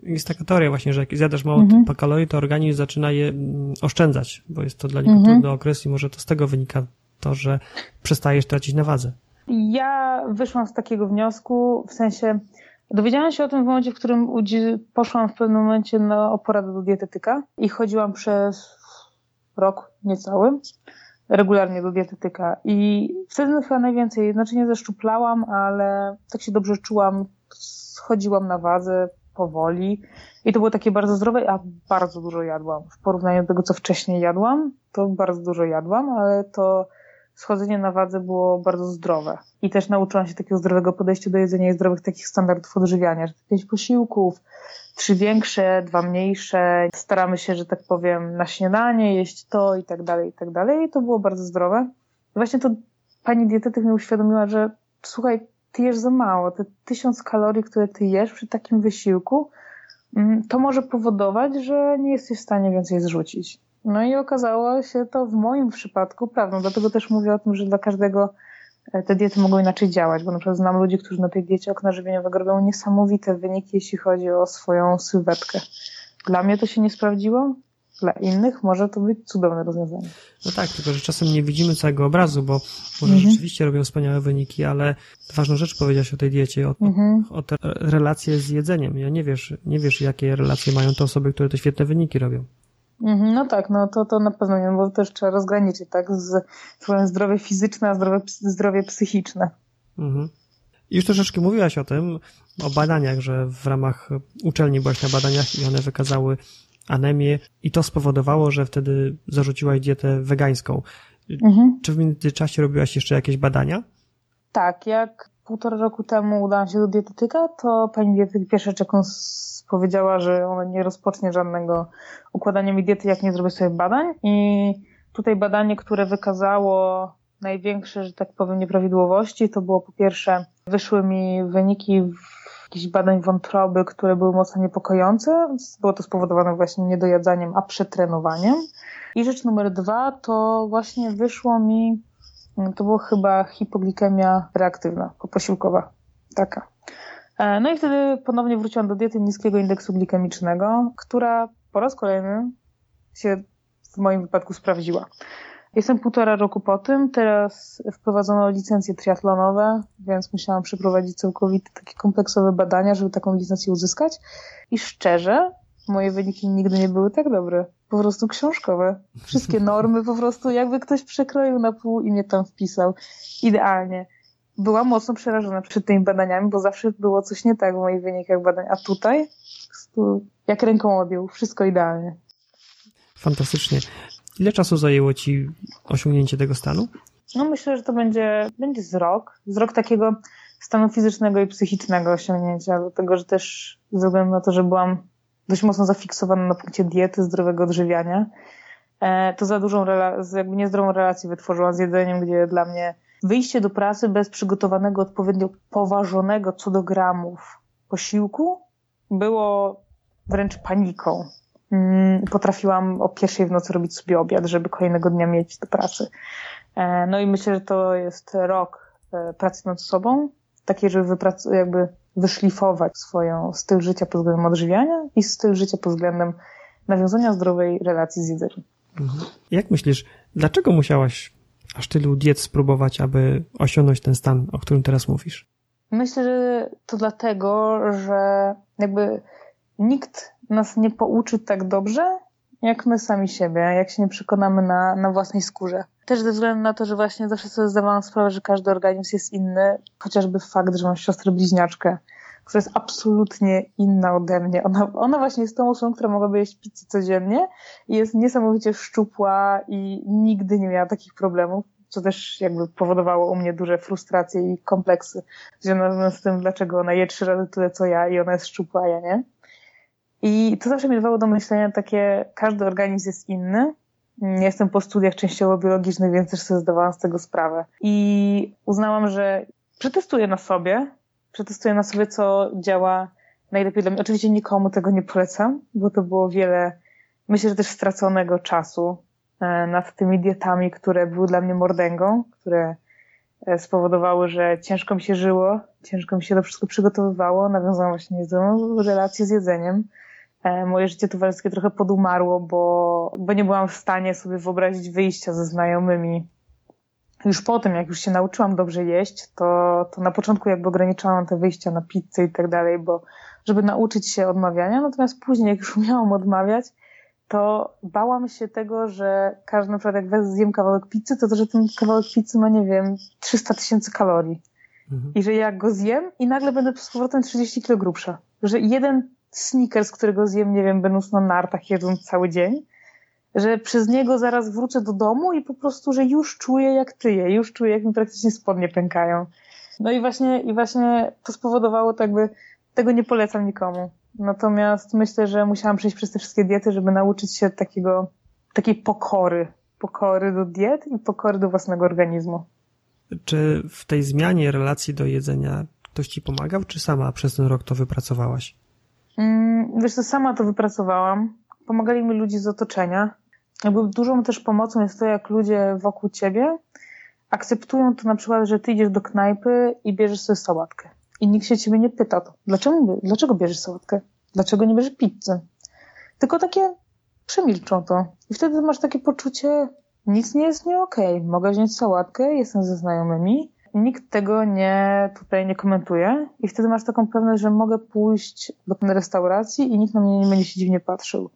jest taka teoria właśnie, że jak zjadasz mało mhm. kalorii, to organizm zaczyna je mm, oszczędzać, bo jest to dla niego mhm. trudny okres i może to z tego wynika to, że przestajesz tracić na wadze. Ja wyszłam z takiego wniosku, w sensie Dowiedziałam się o tym w momencie, w którym poszłam w pewnym momencie na oporadę do dietetyka i chodziłam przez rok niecały regularnie do dietetyka i wtedy chyba najwięcej, znaczy nie zeszczuplałam, ale tak się dobrze czułam, schodziłam na wadze powoli i to było takie bardzo zdrowe, a bardzo dużo jadłam. W porównaniu do tego, co wcześniej jadłam, to bardzo dużo jadłam, ale to schodzenie na wadze było bardzo zdrowe. I też nauczyłam się takiego zdrowego podejścia do jedzenia i zdrowych takich standardów odżywiania, że pięć posiłków, trzy większe, dwa mniejsze. Staramy się, że tak powiem, na śniadanie jeść to i tak dalej, i tak dalej. I to było bardzo zdrowe. I właśnie to pani dietetyk mi uświadomiła, że słuchaj, ty jesz za mało. Te tysiąc kalorii, które ty jesz przy takim wysiłku, mm, to może powodować, że nie jesteś w stanie więcej zrzucić. No i okazało się to w moim przypadku prawdą. Dlatego też mówię o tym, że dla każdego e, te diety mogą inaczej działać, bo na przykład znam ludzi, którzy na tej diecie okna żywieniowego robią niesamowite wyniki, jeśli chodzi o swoją sylwetkę. Dla mnie to się nie sprawdziło, dla innych może to być cudowne rozwiązanie. No tak, tylko że czasem nie widzimy całego obrazu, bo może mhm. rzeczywiście robią wspaniałe wyniki, ale ważną rzecz powiedziałaś o tej diecie, o, mhm. o te relacje z jedzeniem. Ja nie wiesz, nie wiesz, jakie relacje mają te osoby, które te świetne wyniki robią. Mhm, no tak, no to, to na pewno nie, bo też trzeba rozgraniczyć, tak, z zdrowie fizyczne, a zdrowie, zdrowie psychiczne. Mhm. Już troszeczkę mówiłaś o tym, o badaniach, że w ramach uczelni byłaś na badaniach i one wykazały anemię i to spowodowało, że wtedy zarzuciłaś dietę wegańską. Mhm. Czy w międzyczasie robiłaś jeszcze jakieś badania? Tak, jak półtora roku temu udałam się do dietetyka, to pani dietetyk pierwsza jaką powiedziała, że ona nie rozpocznie żadnego układania mi diety, jak nie zrobię sobie badań. I tutaj badanie, które wykazało największe, że tak powiem, nieprawidłowości, to było po pierwsze, wyszły mi wyniki jakichś badań wątroby, które były mocno niepokojące. Było to spowodowane właśnie niedojadzaniem, a przetrenowaniem. I rzecz numer dwa, to właśnie wyszło mi, to było chyba hipoglikemia reaktywna, poposiłkowa. Taka. E, no i wtedy ponownie wróciłam do diety niskiego indeksu glikemicznego, która po raz kolejny się w moim wypadku sprawdziła. Jestem półtora roku po tym, teraz wprowadzono licencje triatlonowe, więc musiałam przeprowadzić całkowite takie kompleksowe badania, żeby taką licencję uzyskać. I szczerze, moje wyniki nigdy nie były tak dobre. Po prostu książkowe. Wszystkie normy po prostu jakby ktoś przekroił na pół i mnie tam wpisał. Idealnie. Byłam mocno przerażona przed tymi badaniami, bo zawsze było coś nie tak w moich wynikach badań. A tutaj, jak ręką odjął, wszystko idealnie. Fantastycznie. Ile czasu zajęło Ci osiągnięcie tego stanu? No myślę, że to będzie, będzie z rok. Z rok takiego stanu fizycznego i psychicznego osiągnięcia, dlatego że też ze względu na to, że byłam dość mocno zafiksowana na punkcie diety, zdrowego odżywiania, e, to za dużą, jakby niezdrową relację wytworzyłam z jedzeniem, gdzie dla mnie wyjście do pracy bez przygotowanego, odpowiednio poważonego co do gramów posiłku było wręcz paniką. Mm, potrafiłam o pierwszej w nocy robić sobie obiad, żeby kolejnego dnia mieć do pracy. E, no i myślę, że to jest rok e, pracy nad sobą, taki, żeby jakby wyszlifować swoją styl życia pod względem odżywiania i styl życia pod względem nawiązania zdrowej relacji z jedzeniem. Mhm. Jak myślisz, dlaczego musiałaś aż tylu diet spróbować, aby osiągnąć ten stan, o którym teraz mówisz? Myślę, że to dlatego, że jakby nikt nas nie pouczy tak dobrze, jak my sami siebie, jak się nie przekonamy na, na własnej skórze. Też ze względu na to, że właśnie zawsze sobie zdawałam sprawę, że każdy organizm jest inny, chociażby fakt, że mam siostrę bliźniaczkę, która jest absolutnie inna ode mnie. Ona, ona właśnie jest tą osobą, która mogłaby jeść pizzę codziennie i jest niesamowicie szczupła i nigdy nie miała takich problemów, co też jakby powodowało u mnie duże frustracje i kompleksy związane z tym, dlaczego ona je trzy razy tyle co ja i ona jest szczupła, a ja nie. I to zawsze mi dawało do myślenia takie, każdy organizm jest inny. Ja jestem po studiach częściowo biologicznych, więc też sobie zdawałam z tego sprawę. I uznałam, że przetestuję na sobie, przetestuję na sobie, co działa najlepiej dla mnie. Oczywiście nikomu tego nie polecam, bo to było wiele, myślę, że też straconego czasu e, nad tymi dietami, które były dla mnie mordęgą, które e, spowodowały, że ciężko mi się żyło, ciężko mi się to wszystko przygotowywało, nawiązałam właśnie niezłą relację z jedzeniem. E, moje życie towarzyskie trochę podumarło, bo, bo nie byłam w stanie sobie wyobrazić wyjścia ze znajomymi. Już po tym, jak już się nauczyłam dobrze jeść, to, to na początku jakby ograniczałam te wyjścia na pizzę i tak dalej, bo żeby nauczyć się odmawiania, natomiast później, jak już umiałam odmawiać, to bałam się tego, że każdy na przykład jak zjem kawałek pizzy, to to, że ten kawałek pizzy ma, nie wiem, 300 tysięcy kalorii. Mhm. I że jak go zjem i nagle będę z powrotem 30 kg grubsza. Że jeden sneakers, którego zjem, nie wiem, będąc na nartach jedząc cały dzień, że przez niego zaraz wrócę do domu i po prostu, że już czuję jak tyję, już czuję jak mi praktycznie spodnie pękają. No i właśnie, i właśnie to spowodowało tak by, tego nie polecam nikomu. Natomiast myślę, że musiałam przejść przez te wszystkie diety, żeby nauczyć się takiego, takiej pokory. Pokory do diet i pokory do własnego organizmu. Czy w tej zmianie relacji do jedzenia ktoś ci pomagał, czy sama przez ten rok to wypracowałaś? Mm, wiesz co, sama to wypracowałam. Pomagali mi ludzie z otoczenia. Jakby dużą też pomocą jest to, jak ludzie wokół ciebie akceptują to na przykład, że ty idziesz do knajpy i bierzesz sobie sałatkę. I nikt się ciebie nie pyta to. Dlaczego, dlaczego bierzesz sałatkę? Dlaczego nie bierzesz pizzy? Tylko takie przemilczą to. I wtedy masz takie poczucie, nic nie jest nie okej. Okay. Mogę wziąć sałatkę, jestem ze znajomymi, nikt tego nie tutaj nie komentuje i wtedy masz taką pewność, że mogę pójść do pewnej restauracji i nikt na mnie nie będzie się dziwnie patrzył.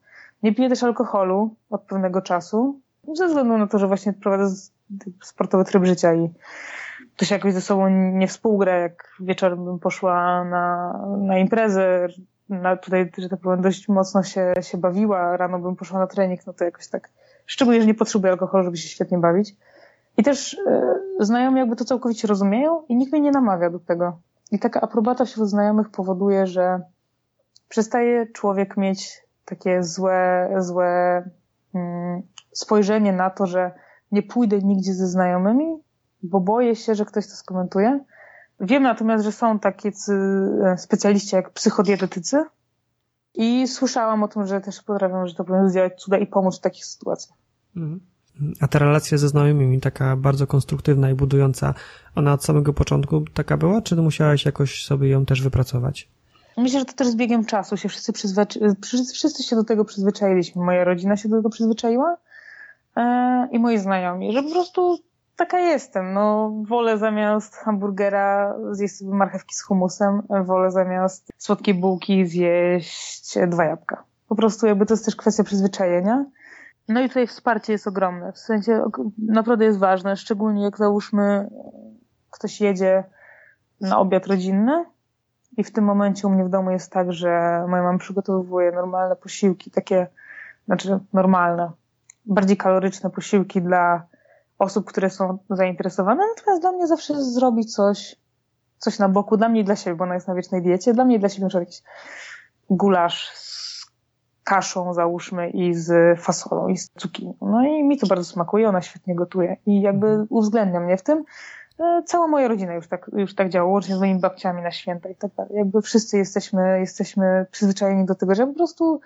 Nie piję też alkoholu od pewnego czasu, ze względu na to, że właśnie prowadzę sportowy tryb życia i to się jakoś ze sobą nie współgra, jak wieczorem bym poszła na, na imprezę, na, tutaj, że tak powiem, dość mocno się, się bawiła, rano bym poszła na trening, no to jakoś tak, szczególnie, że nie potrzebuję alkoholu, żeby się świetnie bawić. I też e, znajomi jakby to całkowicie rozumieją i nikt mnie nie namawia do tego. I taka aprobata wśród znajomych powoduje, że przestaje człowiek mieć takie złe, złe mm, spojrzenie na to, że nie pójdę nigdzie ze znajomymi, bo boję się, że ktoś to skomentuje. Wiem natomiast, że są takie e, specjaliści jak psychodietetycy i słyszałam o tym, że też potrafią, że to powiem, zdziałać cuda i pomóc w takich sytuacjach. Mhm. A ta relacja ze znajomymi, taka bardzo konstruktywna i budująca, ona od samego początku taka była, czy musiałaś jakoś sobie ją też wypracować? Myślę, że to też z biegiem czasu się wszyscy, wszyscy się do tego przyzwyczailiśmy. Moja rodzina się do tego przyzwyczaiła e, i moi znajomi, że po prostu taka jestem. No, wolę zamiast hamburgera zjeść sobie marchewki z humusem, wolę zamiast słodkiej bułki zjeść dwa jabłka. Po prostu jakby to jest też kwestia przyzwyczajenia. No i tutaj wsparcie jest ogromne. W sensie naprawdę jest ważne, szczególnie jak załóżmy ktoś jedzie na obiad rodzinny i w tym momencie u mnie w domu jest tak, że moja mama przygotowuje normalne posiłki, takie, znaczy normalne, bardziej kaloryczne posiłki dla osób, które są zainteresowane, natomiast dla mnie zawsze jest zrobić coś, coś na boku, dla mnie i dla siebie, bo ona jest na wiecznej diecie, dla mnie i dla siebie, na jakiś gulasz z kaszą, załóżmy, i z fasolą, i z cukinią. No i mi to bardzo smakuje, ona świetnie gotuje i jakby uwzględnia mnie w tym. E, cała moja rodzina już tak, już tak działa, łącznie z moimi babciami na święta i tak dalej. Jakby wszyscy jesteśmy, jesteśmy przyzwyczajeni do tego, że po prostu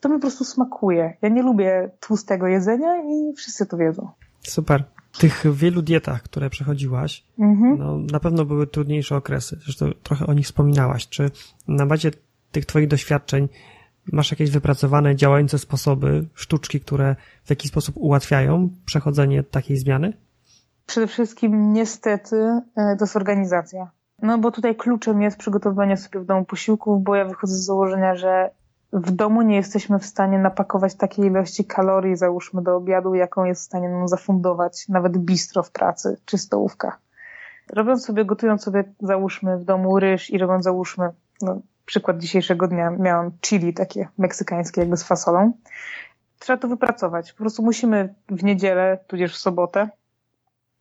to mi po prostu smakuje. Ja nie lubię tłustego jedzenia i wszyscy to wiedzą. Super. Tych wielu dietach, które przechodziłaś, mhm. no, na pewno były trudniejsze okresy. Zresztą trochę o nich wspominałaś. Czy na bazie tych twoich doświadczeń masz jakieś wypracowane, działające sposoby, sztuczki, które w jakiś sposób ułatwiają przechodzenie takiej zmiany? Przede wszystkim niestety e, to jest organizacja. No bo tutaj kluczem jest przygotowywanie sobie w domu posiłków, bo ja wychodzę z założenia, że w domu nie jesteśmy w stanie napakować takiej ilości kalorii, załóżmy, do obiadu, jaką jest w stanie nam zafundować nawet bistro w pracy czy stołówka. Robiąc sobie, gotując sobie, załóżmy, w domu ryż i robiąc, załóżmy, no, przykład dzisiejszego dnia, miałam chili takie meksykańskie jakby z fasolą. Trzeba to wypracować. Po prostu musimy w niedzielę, tudzież w sobotę,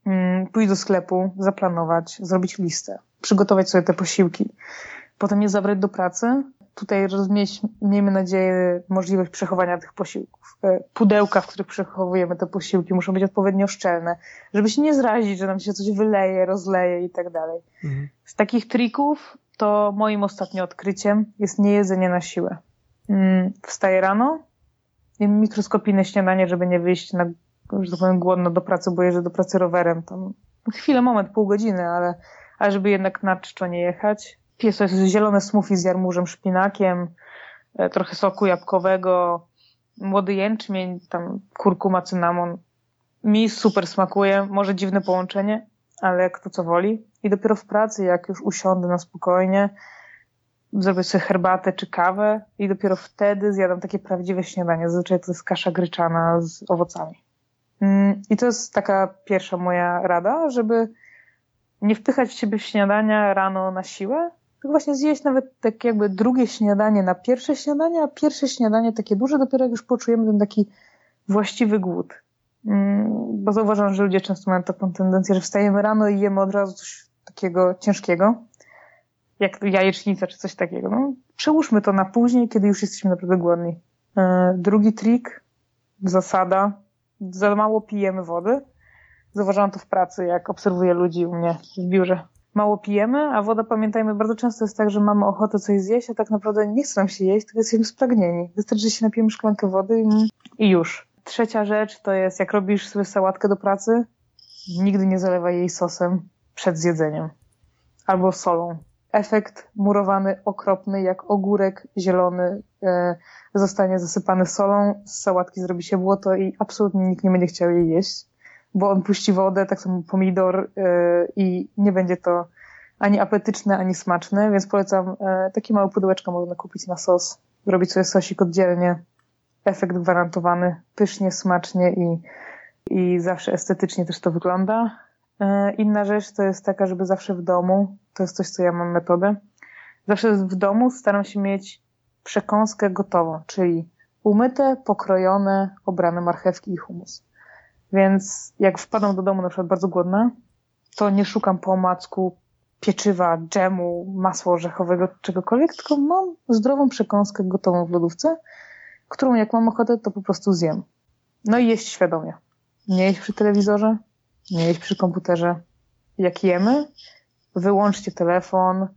mm, pójść do sklepu, zaplanować, zrobić listę, przygotować sobie te posiłki, potem je zabrać do pracy, tutaj rozmieć, miejmy nadzieję, możliwość przechowania tych posiłków. E, pudełka, w których przechowujemy te posiłki, muszą być odpowiednio szczelne, żeby się nie zrazić, że nam się coś wyleje, rozleje i tak dalej. Mhm. Z takich trików to moim ostatnim odkryciem jest niejedzenie na siłę. Mm, wstaję rano, jem mikroskopijne śniadanie, żeby nie wyjść na, że tak powiem, głodno do pracy, bo jeżdżę do pracy rowerem. Tam chwilę, moment, pół godziny, ale, ale żeby jednak na czczo nie jechać to jest zielone smoothie z jarmużem, szpinakiem, e, trochę soku jabłkowego, młody jęczmień, tam kurkuma, cynamon. Mi super smakuje, może dziwne połączenie, ale kto co woli. I dopiero w pracy, jak już usiądę na spokojnie, zrobię sobie herbatę czy kawę i dopiero wtedy zjadam takie prawdziwe śniadanie. Zazwyczaj to jest kasza gryczana z owocami. Mm, I to jest taka pierwsza moja rada, żeby nie wpychać w siebie śniadania rano na siłę, tak właśnie zjeść nawet tak jakby drugie śniadanie na pierwsze śniadanie, a pierwsze śniadanie takie duże, dopiero jak już poczujemy ten taki właściwy głód. Mm, bo zauważam, że ludzie często mają taką tendencję, że wstajemy rano i jemy od razu coś takiego ciężkiego, jak jajecznica czy coś takiego. No, przełóżmy to na później, kiedy już jesteśmy naprawdę głodni. E, drugi trik, zasada, za mało pijemy wody. Zauważam to w pracy, jak obserwuję ludzi u mnie w biurze mało pijemy, a woda, pamiętajmy, bardzo często jest tak, że mamy ochotę coś zjeść, a tak naprawdę nie chce nam się jeść, tylko jesteśmy spragnieni. Wystarczy, że się napijemy szklankę wody i, już. Trzecia rzecz to jest, jak robisz sobie sałatkę do pracy, nigdy nie zalewaj jej sosem przed zjedzeniem. Albo solą. efekt murowany, okropny, jak ogórek zielony e, zostanie zasypany solą, z sałatki zrobi się błoto i absolutnie nikt nie będzie chciał jej jeść, bo on puści wodę, tak samo pomidor e, i nie będzie to ani apetyczne, ani smaczne, więc polecam e, takie małe pudełeczko można kupić na sos, zrobić sobie sosik oddzielnie, efekt gwarantowany, pysznie, smacznie i, i zawsze estetycznie też to wygląda. E, inna rzecz to jest taka, żeby zawsze w domu, to jest coś, co ja mam metodę, zawsze w domu staram się mieć przekąskę gotową, czyli umyte, pokrojone, obrane marchewki i humus. Więc jak wpadam do domu na przykład bardzo głodna, to nie szukam po omacku pieczywa, dżemu, masła orzechowego, czegokolwiek, tylko mam zdrową przekąskę gotową w lodówce, którą jak mam ochotę, to po prostu zjem. No i jeść świadomie. Nie jeść przy telewizorze, nie jeść przy komputerze. Jak jemy, wyłączcie telefon,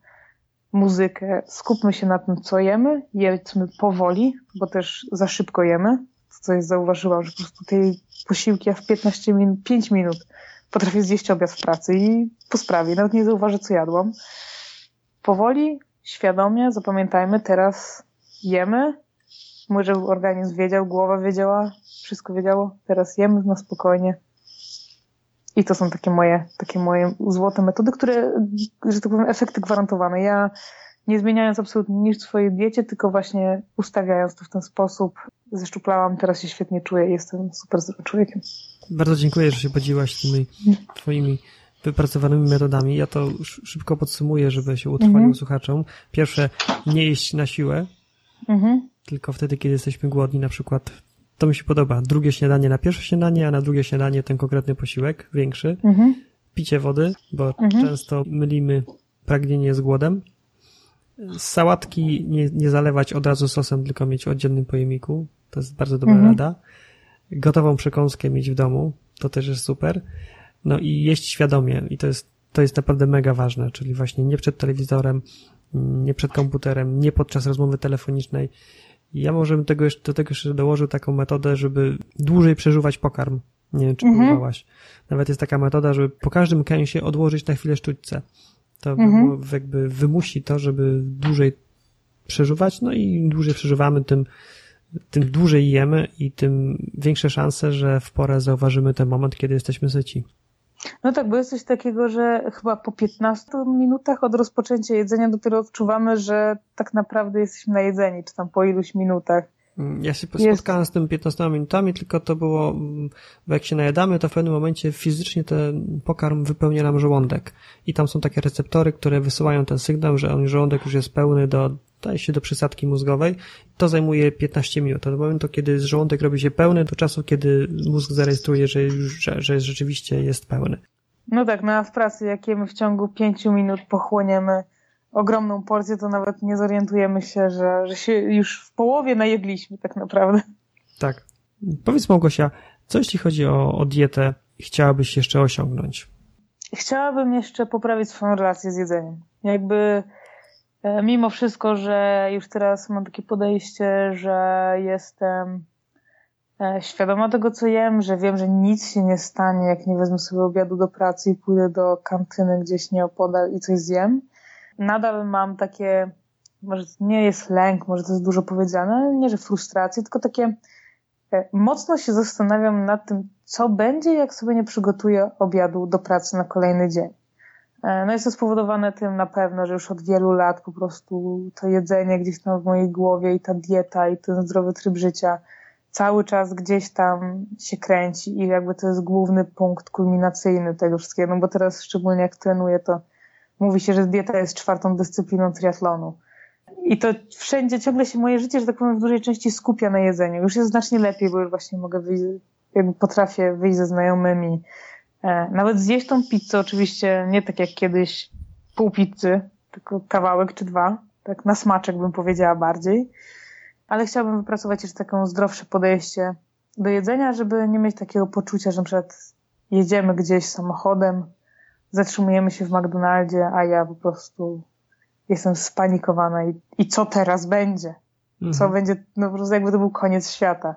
muzykę, skupmy się na tym, co jemy, jedzmy powoli, bo też za szybko jemy. To, co jest zauważyłam, że po prostu tej posiłki ja w 15 minut, 5 minut potrafię zjeść obiad w pracy i po sprawie, nawet nie zauważę, co jadłam. Powoli, świadomie, zapamiętajmy, teraz jemy, może organizm wiedział, głowa wiedziała, wszystko wiedziało, teraz jemy na spokojnie, i to są takie moje, takie moje złote metody, które, że tak powiem, efekty gwarantowane. Ja nie zmieniając absolutnie nic w swojej diecie, tylko właśnie ustawiając to w ten sposób, zeszczuplałam, teraz się świetnie czuję i jestem super zdrowym człowiekiem. Bardzo dziękuję, że się podzieliłaś tymi twoimi wypracowanymi metodami. Ja to szybko podsumuję, żeby się utrwalił mhm. słuchaczom. Pierwsze, nie jeść na siłę, mhm. Tylko wtedy, kiedy jesteśmy głodni, na przykład to mi się podoba. Drugie śniadanie na pierwsze śniadanie, a na drugie śniadanie ten konkretny posiłek, większy. Mhm. Picie wody, bo mhm. często mylimy pragnienie z głodem. Sałatki nie, nie zalewać od razu sosem, tylko mieć w oddzielnym pojemniku. To jest bardzo dobra mhm. rada. Gotową przekąskę mieć w domu. To też jest super. No i jeść świadomie. I to jest, to jest naprawdę mega ważne. Czyli właśnie nie przed telewizorem, nie przed komputerem, nie podczas rozmowy telefonicznej, ja może bym tego jeszcze, do tego jeszcze dołożył taką metodę, żeby dłużej przeżuwać pokarm. Nie wiem, czy mhm. próbowałaś. Nawet jest taka metoda, żeby po każdym kęsie odłożyć na chwilę sztućce. To mhm. jakby wymusi to, żeby dłużej przeżuwać, no i im dłużej przeżywamy, tym, tym dłużej jemy i tym większe szanse, że w porę zauważymy ten moment, kiedy jesteśmy syci. No tak, bo jest coś takiego, że chyba po 15 minutach od rozpoczęcia jedzenia dopiero odczuwamy, że tak naprawdę jesteśmy na jedzeni, czy tam po iluś minutach. Mm, ja się spotkałem jest... z tym 15 minutami, tylko to było, mm, bo jak się najadamy, to w pewnym momencie fizycznie ten pokarm wypełnia nam żołądek. I tam są takie receptory, które wysyłają ten sygnał, że on żołądek już jest pełny do, daje się do przysadki mózgowej. To zajmuje 15 minut. Od momentu, kiedy żołądek robi się pełny, do czasu, kiedy mózg zarejestruje, że już, że, że rzeczywiście jest pełny. No tak, no a w pracy, jak jemy w ciągu 5 minut pochłoniemy ogromną porcję, to nawet nie zorientujemy się, że, że się już w połowie najedliśmy tak naprawdę. Tak. Powiedz Małgosia, co jeśli chodzi o, o dietę chciałabyś jeszcze osiągnąć? Chciałabym jeszcze poprawić swoją relację z jedzeniem. Jakby mimo wszystko, że już teraz mam takie podejście, że jestem e, świadoma tego, co jem, że wiem, że nic się nie stanie, jak nie wezmę sobie obiadu do pracy i pójdę do kantyny gdzieś nieopodal i coś zjem nadal mam takie, może to nie jest lęk, może to jest dużo powiedziane, nie, że frustrację, tylko takie e, mocno się zastanawiam nad tym, co będzie, jak sobie nie przygotuję obiadu do pracy na kolejny dzień. E, no jest to spowodowane tym na pewno, że już od wielu lat po prostu to jedzenie gdzieś tam w mojej głowie i ta dieta i ten zdrowy tryb życia cały czas gdzieś tam się kręci i jakby to jest główny punkt kulminacyjny tego wszystkiego, no bo teraz szczególnie jak trenuję, to Mówi się, że dieta jest czwartą dyscypliną triatlonu. I to wszędzie ciągle się moje życie, że tak powiem, w dużej części skupia na jedzeniu. Już jest znacznie lepiej, bo już właśnie mogę wyjść, jakby potrafię wyjść ze znajomymi. E, nawet zjeść tą pizzę, oczywiście nie tak jak kiedyś pół pizzy, tylko kawałek czy dwa. Tak na smaczek bym powiedziała bardziej. Ale chciałabym wypracować jeszcze taką zdrowsze podejście do jedzenia, żeby nie mieć takiego poczucia, że na przykład jedziemy gdzieś samochodem, zatrzymujemy się w McDonaldzie, a ja po prostu jestem spanikowana i, i co teraz będzie? Mhm. Co będzie, no po prostu jakby to był koniec świata.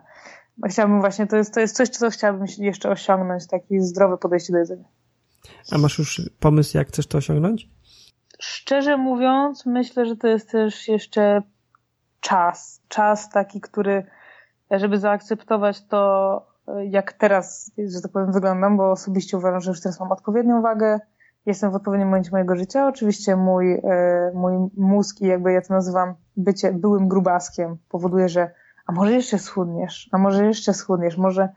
Chciałabym właśnie, to jest, to jest coś, co chciałabym jeszcze osiągnąć, takie zdrowe podejście do jedzenia. A masz już pomysł, jak chcesz to osiągnąć? szczerze mówiąc, myślę, że to jest też jeszcze czas. Czas taki, który, żeby zaakceptować to, jak teraz, że tak powiem, wyglądam, bo osobiście uważam, że już teraz mam odpowiednią wagę, jestem w odpowiednim momencie mojego życia. Oczywiście mój, e, mój mózg i jakby ja to nazywam bycie byłym grubaskiem powoduje, że a może jeszcze schudniesz, a może jeszcze schudniesz, może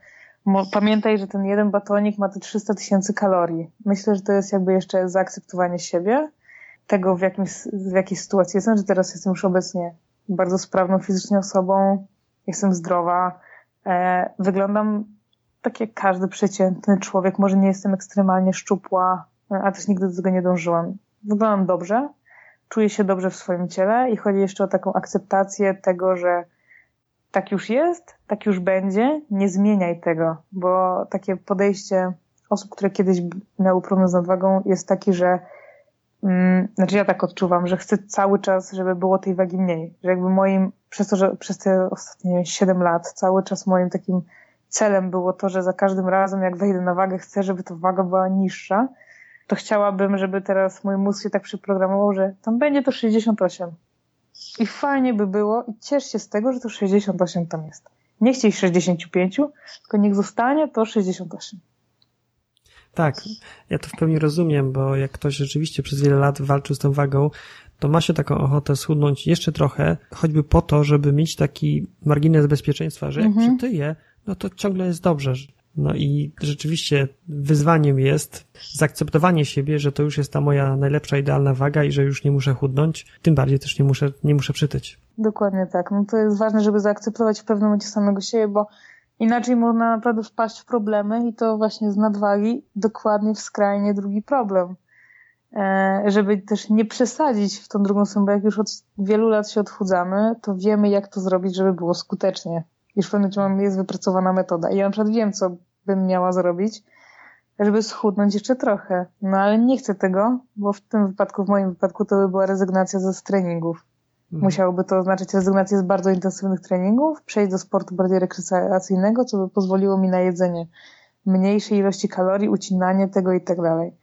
mo, pamiętaj, że ten jeden batonik ma te 300 tysięcy kalorii. Myślę, że to jest jakby jeszcze zaakceptowanie siebie, tego w, jakim, w jakiej sytuacji jestem, że teraz jestem już obecnie bardzo sprawną fizycznie osobą, jestem zdrowa, e, wyglądam tak jak każdy przeciętny człowiek, może nie jestem ekstremalnie szczupła, a też nigdy do tego nie dążyłam. Wyglądam dobrze, czuję się dobrze w swoim ciele i chodzi jeszcze o taką akceptację tego, że tak już jest, tak już będzie, nie zmieniaj tego, bo takie podejście osób, które kiedyś miały problem z nadwagą jest taki, że mm, znaczy ja tak odczuwam, że chcę cały czas, żeby było tej wagi mniej, że jakby moim, przez to, że przez te ostatnie 7 lat cały czas moim takim celem było to, że za każdym razem jak wejdę na wagę chcę, żeby ta waga była niższa, to chciałabym, żeby teraz mój mózg się tak przyprogramował, że tam będzie to 68. I fajnie by było i ciesz się z tego, że to 68 tam jest. Nie chciej 65, tylko niech zostanie to 68. Tak, ja to w pełni rozumiem, bo jak ktoś rzeczywiście przez wiele lat walczył z tą wagą, to ma się taką ochotę schudnąć jeszcze trochę, choćby po to, żeby mieć taki margines bezpieczeństwa, że jak mhm. przytyje, no to ciągle jest dobrze. No i rzeczywiście wyzwaniem jest zaakceptowanie siebie, że to już jest ta moja najlepsza, idealna waga i że już nie muszę chudnąć, tym bardziej też nie muszę, nie muszę przytyć. Dokładnie tak. No to jest ważne, żeby zaakceptować w pewnym momencie samego siebie, bo inaczej można naprawdę wpaść w problemy i to właśnie z nadwagi dokładnie w skrajnie drugi problem. E, żeby też nie przesadzić w tą drugą stronę, bo jak już od wielu lat się odchudzamy, to wiemy jak to zrobić, żeby było skutecznie już w pewnym momencie jest wypracowana metoda. I ja na przykład wiem, co bym miała zrobić, żeby schudnąć jeszcze trochę. No ale nie chcę tego, bo w tym wypadku, w moim wypadku, to by była rezygnacja ze treningów. Mhm. Musiałoby to oznaczać rezygnację z bardzo intensywnych treningów, przejść do sportu bardziej rekreacyjnego, co by pozwoliło mi na jedzenie mniejszej ilości kalorii, ucinanie tego i tak dalej.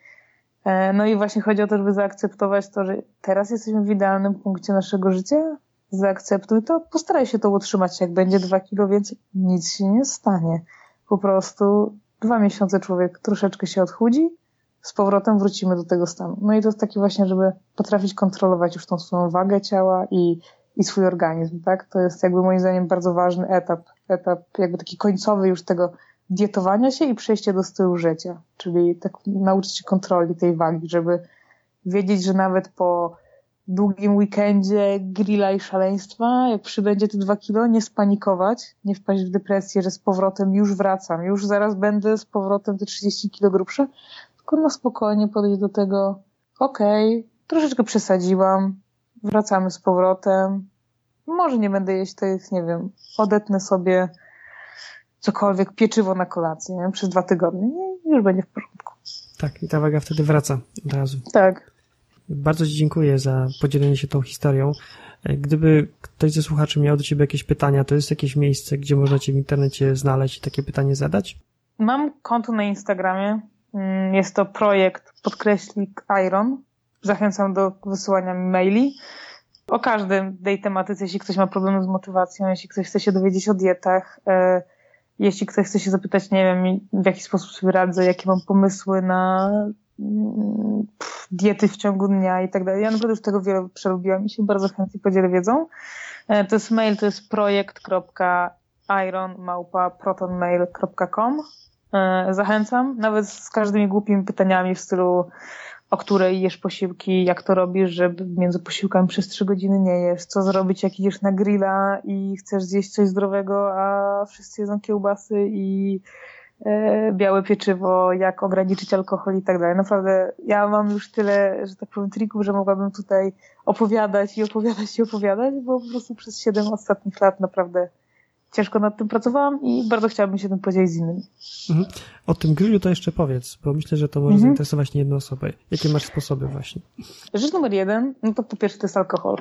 E, no i właśnie chodzi o to, żeby zaakceptować to, że teraz jesteśmy w idealnym punkcie naszego życia, zaakceptuj to, postaraj się to utrzymać. Jak będzie dwa kilo więcej, nic się nie stanie. Po prostu dwa miesiące człowiek troszeczkę się odchudzi, z powrotem wrócimy do tego stanu. No i to jest taki właśnie, żeby potrafić kontrolować już tą swoją wagę ciała i, i swój organizm, tak? To jest jakby moim zdaniem bardzo ważny etap, etap jakby taki końcowy już tego dietowania się i przejście do stylu życia, czyli tak nauczyć się kontroli tej wagi, żeby wiedzieć, że nawet po długim weekendzie grilla i szaleństwa, jak przybędzie te dwa kilo, nie spanikować, nie wpaść w depresję, że z powrotem już wracam, już zaraz będę z powrotem te 30 kilo grubsze, tylko na spokojnie podejść do tego, okej, okay, troszeczkę przesadziłam, wracamy z powrotem, może nie będę jeść tych, nie wiem, odetnę sobie cokolwiek, pieczywo na kolację nie? przez dwa tygodnie i już będzie w porządku. Tak, i ta waga wtedy wraca od razu. Tak. Bardzo Ci dziękuję za podzielenie się tą historią. Gdyby ktoś ze słuchaczy miał do Ciebie jakieś pytania, to jest jakieś miejsce, gdzie można Cię w internecie znaleźć i takie pytanie zadać? Mam konto na Instagramie. Mm, jest to projekt podkreślik Iron. Zachęcam do wysyłania mi maili. O każdym tej tematyce, jeśli ktoś ma problemy z motywacją, jeśli ktoś chce się dowiedzieć o dietach, e, jeśli ktoś chce się zapytać, nie wiem, w jaki sposób sobie radzę, jakie mam pomysły na diety w ciągu dnia i tak dalej. Ja naprawdę już tego wiele przerobiłam i się bardzo chętnie podzielę wiedzą. E, to jest mail, to jest projekt.ironmałpa.protonmail.com e, Zachęcam, nawet z każdymi głupimi pytaniami w stylu o której jesz posiłki, jak to robisz, żeby między posiłkami przez trzy godziny nie jesz, co zrobić, jak idziesz na grilla i chcesz zjeść coś zdrowego, a wszyscy jedzą kiełbasy i białe pieczywo, jak ograniczyć alkohol i tak dalej. Naprawdę ja mam już tyle, że tak powiem, trików, że mogłabym tutaj opowiadać i opowiadać i opowiadać, bo po prostu przez siedem ostatnich lat naprawdę ciężko nad tym pracowałam i bardzo chciałabym się tym podzielić z innymi. Mhm. O tym grillu to jeszcze powiedz, bo myślę, że to może mhm. zainteresować nie jedną osobę. Jakie masz sposoby właśnie? Rzecz numer jeden, no to po pierwsze to jest alkohol.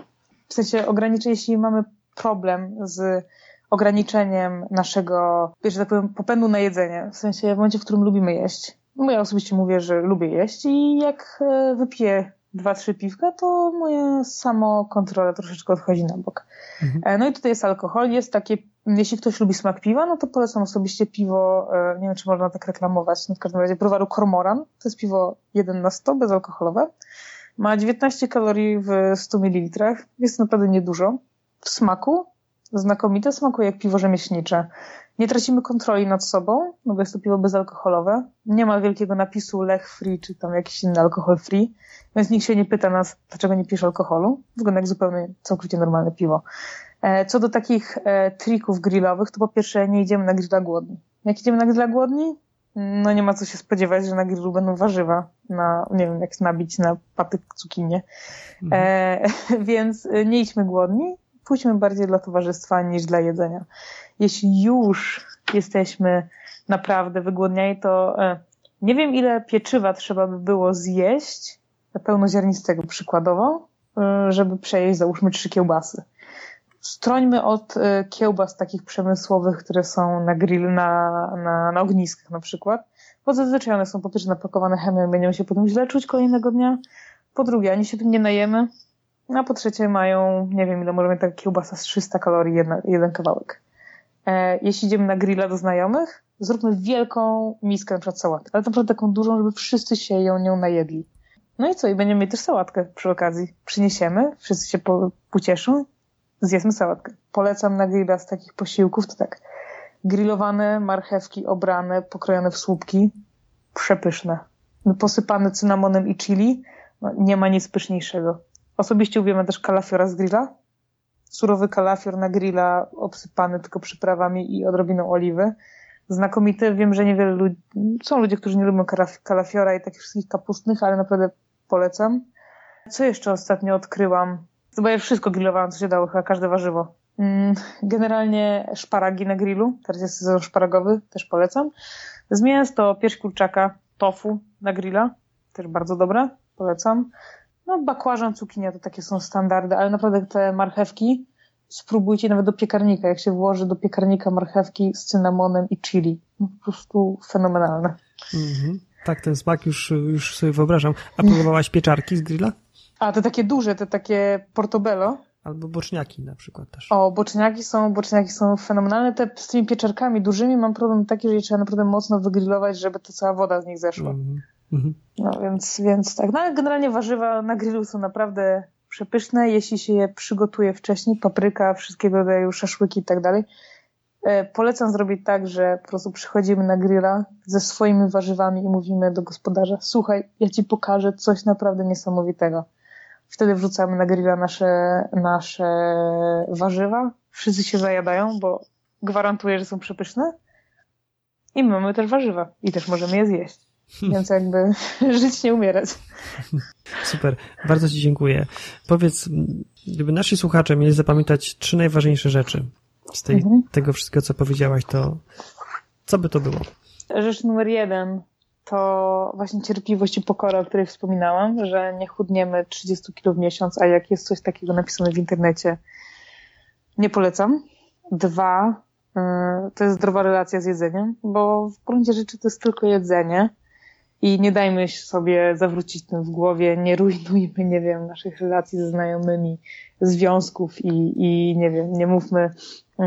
W sensie ograniczę, jeśli mamy problem z ograniczeniem naszego, że tak powiem, popędu na jedzenie. W sensie w momencie, w którym lubimy jeść. No ja osobiście mówię, że lubię jeść i jak e, wypiję dwa, trzy piwka, to moja samokontrola troszeczkę odchodzi na bok. Mhm. E, no i tutaj jest alkohol. Jest takie, jeśli ktoś lubi smak piwa, no to polecam osobiście piwo, e, nie wiem, czy można tak reklamować, no w każdym razie browaru Kormoran. To jest piwo 1 na 100, bezalkoholowe. Ma 19 kalorii w 100 ml. Jest naprawdę niedużo. W smaku znakomite, smakuje jak piwo rzemieślnicze. Nie tracimy kontroli nad sobą, no bo jest to piwo bezalkoholowe. Nie ma wielkiego napisu Lech Free, czy tam jakiś inny alkohol free, więc nikt się nie pyta nas, dlaczego nie pijesz alkoholu. Wygląda jak zupełnie całkowicie normalne piwo. E, co do takich e, trików grillowych, to po pierwsze nie idziemy na grilla głodni. Jak idziemy na grilla głodni, no nie ma co się spodziewać, że na grillu będą warzywa, na, nie wiem, jak nabić na patyk cukinię. Mhm. E, więc nie idźmy głodni, pójdźmy bardziej dla towarzystwa niż dla jedzenia. Jeśli już jesteśmy naprawdę wygłodniani, to e, nie wiem ile pieczywa trzeba by było zjeść, pełnoziarnistego przykładowo, e, żeby przejeść załóżmy trzy kiełbasy. Strońmy od e, kiełbas takich przemysłowych, które są na grill, na, na, na ogniskach na przykład, bo zazwyczaj one są po pierwsze napakowane chemią i będziemy się potem źle czuć kolejnego dnia. Po drugie, ani się tym nie najemy, a po trzecie mają, nie wiem ile możemy taka kiełbasa z 300 kalorii, jedna, jeden kawałek. E, jeśli idziemy na grilla do znajomych, zróbmy wielką miskę na przykład sałaty, ale naprawdę taką dużą, żeby wszyscy się ją nią najedli. No i co? I będziemy mieć też sałatkę przy okazji. Przyniesiemy, wszyscy się po, pocieszą, zjedzmy sałatkę. Polecam na grilla z takich posiłków, to tak, grillowane marchewki obrane, pokrojone w słupki, przepyszne. Posypane cynamonem i chili, no, nie ma nic pyszniejszego. Osobiście uwielbiam też kalafiora z grilla. Surowy kalafior na grilla, obsypany tylko przyprawami i odrobiną oliwy. Znakomity. Wiem, że niewiele ludzi, są ludzie, którzy nie lubią kalafiora i takich wszystkich kapustnych, ale naprawdę polecam. Co jeszcze ostatnio odkryłam? Chyba ja wszystko grillowałam, co się dało, chyba każde warzywo. Mm, generalnie szparagi na grillu, teraz jest sezon szparagowy, też polecam. Z mięso, pierś kurczaka, tofu na grilla, też bardzo dobre, polecam. No, bakłażan, cukinia to takie są standardy, ale naprawdę te marchewki spróbujcie nawet do piekarnika. Jak się włoży do piekarnika marchewki z cynamonem i chili. No, po prostu fenomenalne. Mhm. Tak, ten smak już, już sobie wyobrażam. A próbowałaś pieczarki z grilla? A, te takie duże, te takie portobello. Albo boczniaki na przykład też. O, boczniaki są, boczniaki są fenomenalne. Te z tymi pieczarkami dużymi mam problem taki, że je trzeba naprawdę mocno wygrillować, żeby ta cała woda z nich zeszła. Mhm. Mhm. No więc, więc tak. No ale generalnie warzywa na grillu są naprawdę przepyszne, jeśli się je przygotuje wcześniej, papryka, wszystkiego rodzaju szaszłyki i tak dalej. E, polecam zrobić tak, że po prostu przychodzimy na grilla ze swoimi warzywami i mówimy do gospodarza, słuchaj, ja ci pokażę coś naprawdę niesamowitego. Wtedy wrzucamy na grilla nasze, nasze warzywa, wszyscy się zajadają, bo gwarantuję, że są przepyszne i my mamy też warzywa i też możemy je zjeść. Więc jakby żyć, nie umierać. Super, bardzo Ci dziękuję. Powiedz, gdyby nasi słuchacze mieli zapamiętać trzy najważniejsze rzeczy z tej, mhm. tego wszystkiego, co powiedziałaś, to co by to było? Rzecz numer jeden to właśnie cierpliwość i pokora, o której wspominałam, że nie chudniemy 30 kg w miesiąc, a jak jest coś takiego napisane w internecie, nie polecam. Dwa, y, to jest zdrowa relacja z jedzeniem, bo w gruncie rzeczy to jest tylko jedzenie i nie dajmy sobie zawrócić tym w głowie, nie rujnujmy, nie wiem, naszych relacji ze znajomymi, związków i, i nie wiem, nie mówmy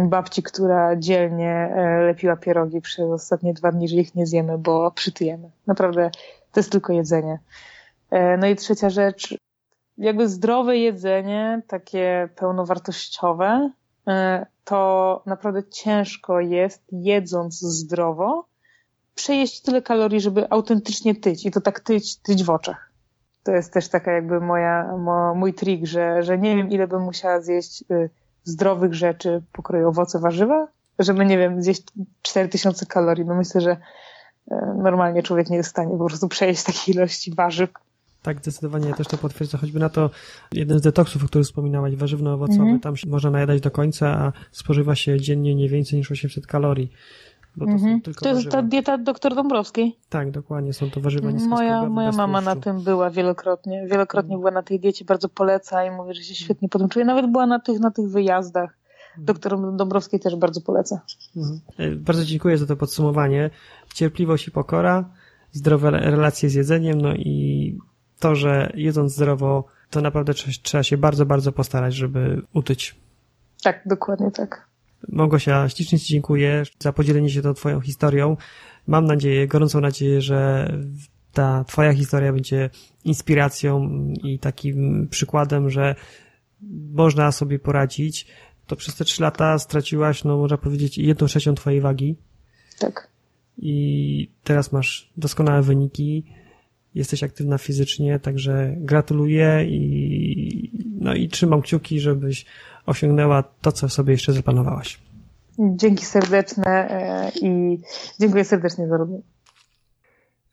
babci, która dzielnie e, lepiła pierogi przez ostatnie dwa dni, że ich nie zjemy, bo przytyjemy. Naprawdę to jest tylko jedzenie. E, no i trzecia rzecz, jakby zdrowe jedzenie, takie pełnowartościowe, e, to naprawdę ciężko jest jedząc zdrowo, przejeść tyle kalorii, żeby autentycznie tyć i to tak tyć, tyć w oczach. To jest też taka jakby moja, mo, mój trik, że, że nie wiem ile bym musiała zjeść y, zdrowych rzeczy, pokroju owoce, warzywa, żeby nie wiem, zjeść 4000 kalorii. No myślę, że y, normalnie człowiek nie jest w stanie po prostu przejeść takiej ilości warzyw. Tak, zdecydowanie ja też to potwierdzę, choćby na to jeden z detoksów, o których wspominałaś, warzywno-owocowy, mm -hmm. tam można najadać do końca, a spożywa się dziennie nie więcej niż 800 kalorii. Bo to, mhm. to jest ta dieta doktor Dąbrowskiej? Tak, dokładnie, są to warzywa Moja, moja mama na tym była wielokrotnie. Wielokrotnie mhm. była na tej diecie, bardzo poleca i mówi, że się świetnie potem czuje. Nawet była na tych, na tych wyjazdach. Mhm. Doktor Dąbrowskiej też bardzo poleca. Mhm. E, bardzo dziękuję za to podsumowanie. Cierpliwość i pokora, zdrowe relacje z jedzeniem, no i to, że jedząc zdrowo, to naprawdę trzeba się bardzo, bardzo postarać, żeby utyć. Tak, dokładnie tak. Małgosia, ślicznie Ci dziękuję za podzielenie się tą Twoją historią. Mam nadzieję, gorącą nadzieję, że ta Twoja historia będzie inspiracją i takim przykładem, że można sobie poradzić. To przez te trzy lata straciłaś, no można powiedzieć, jedną trzecią Twojej wagi. Tak. I teraz masz doskonałe wyniki. Jesteś aktywna fizycznie, także gratuluję i, no i trzymam kciuki, żebyś osiągnęła to, co sobie jeszcze zaplanowałaś. Dzięki serdeczne e, i dziękuję serdecznie za rozmowę.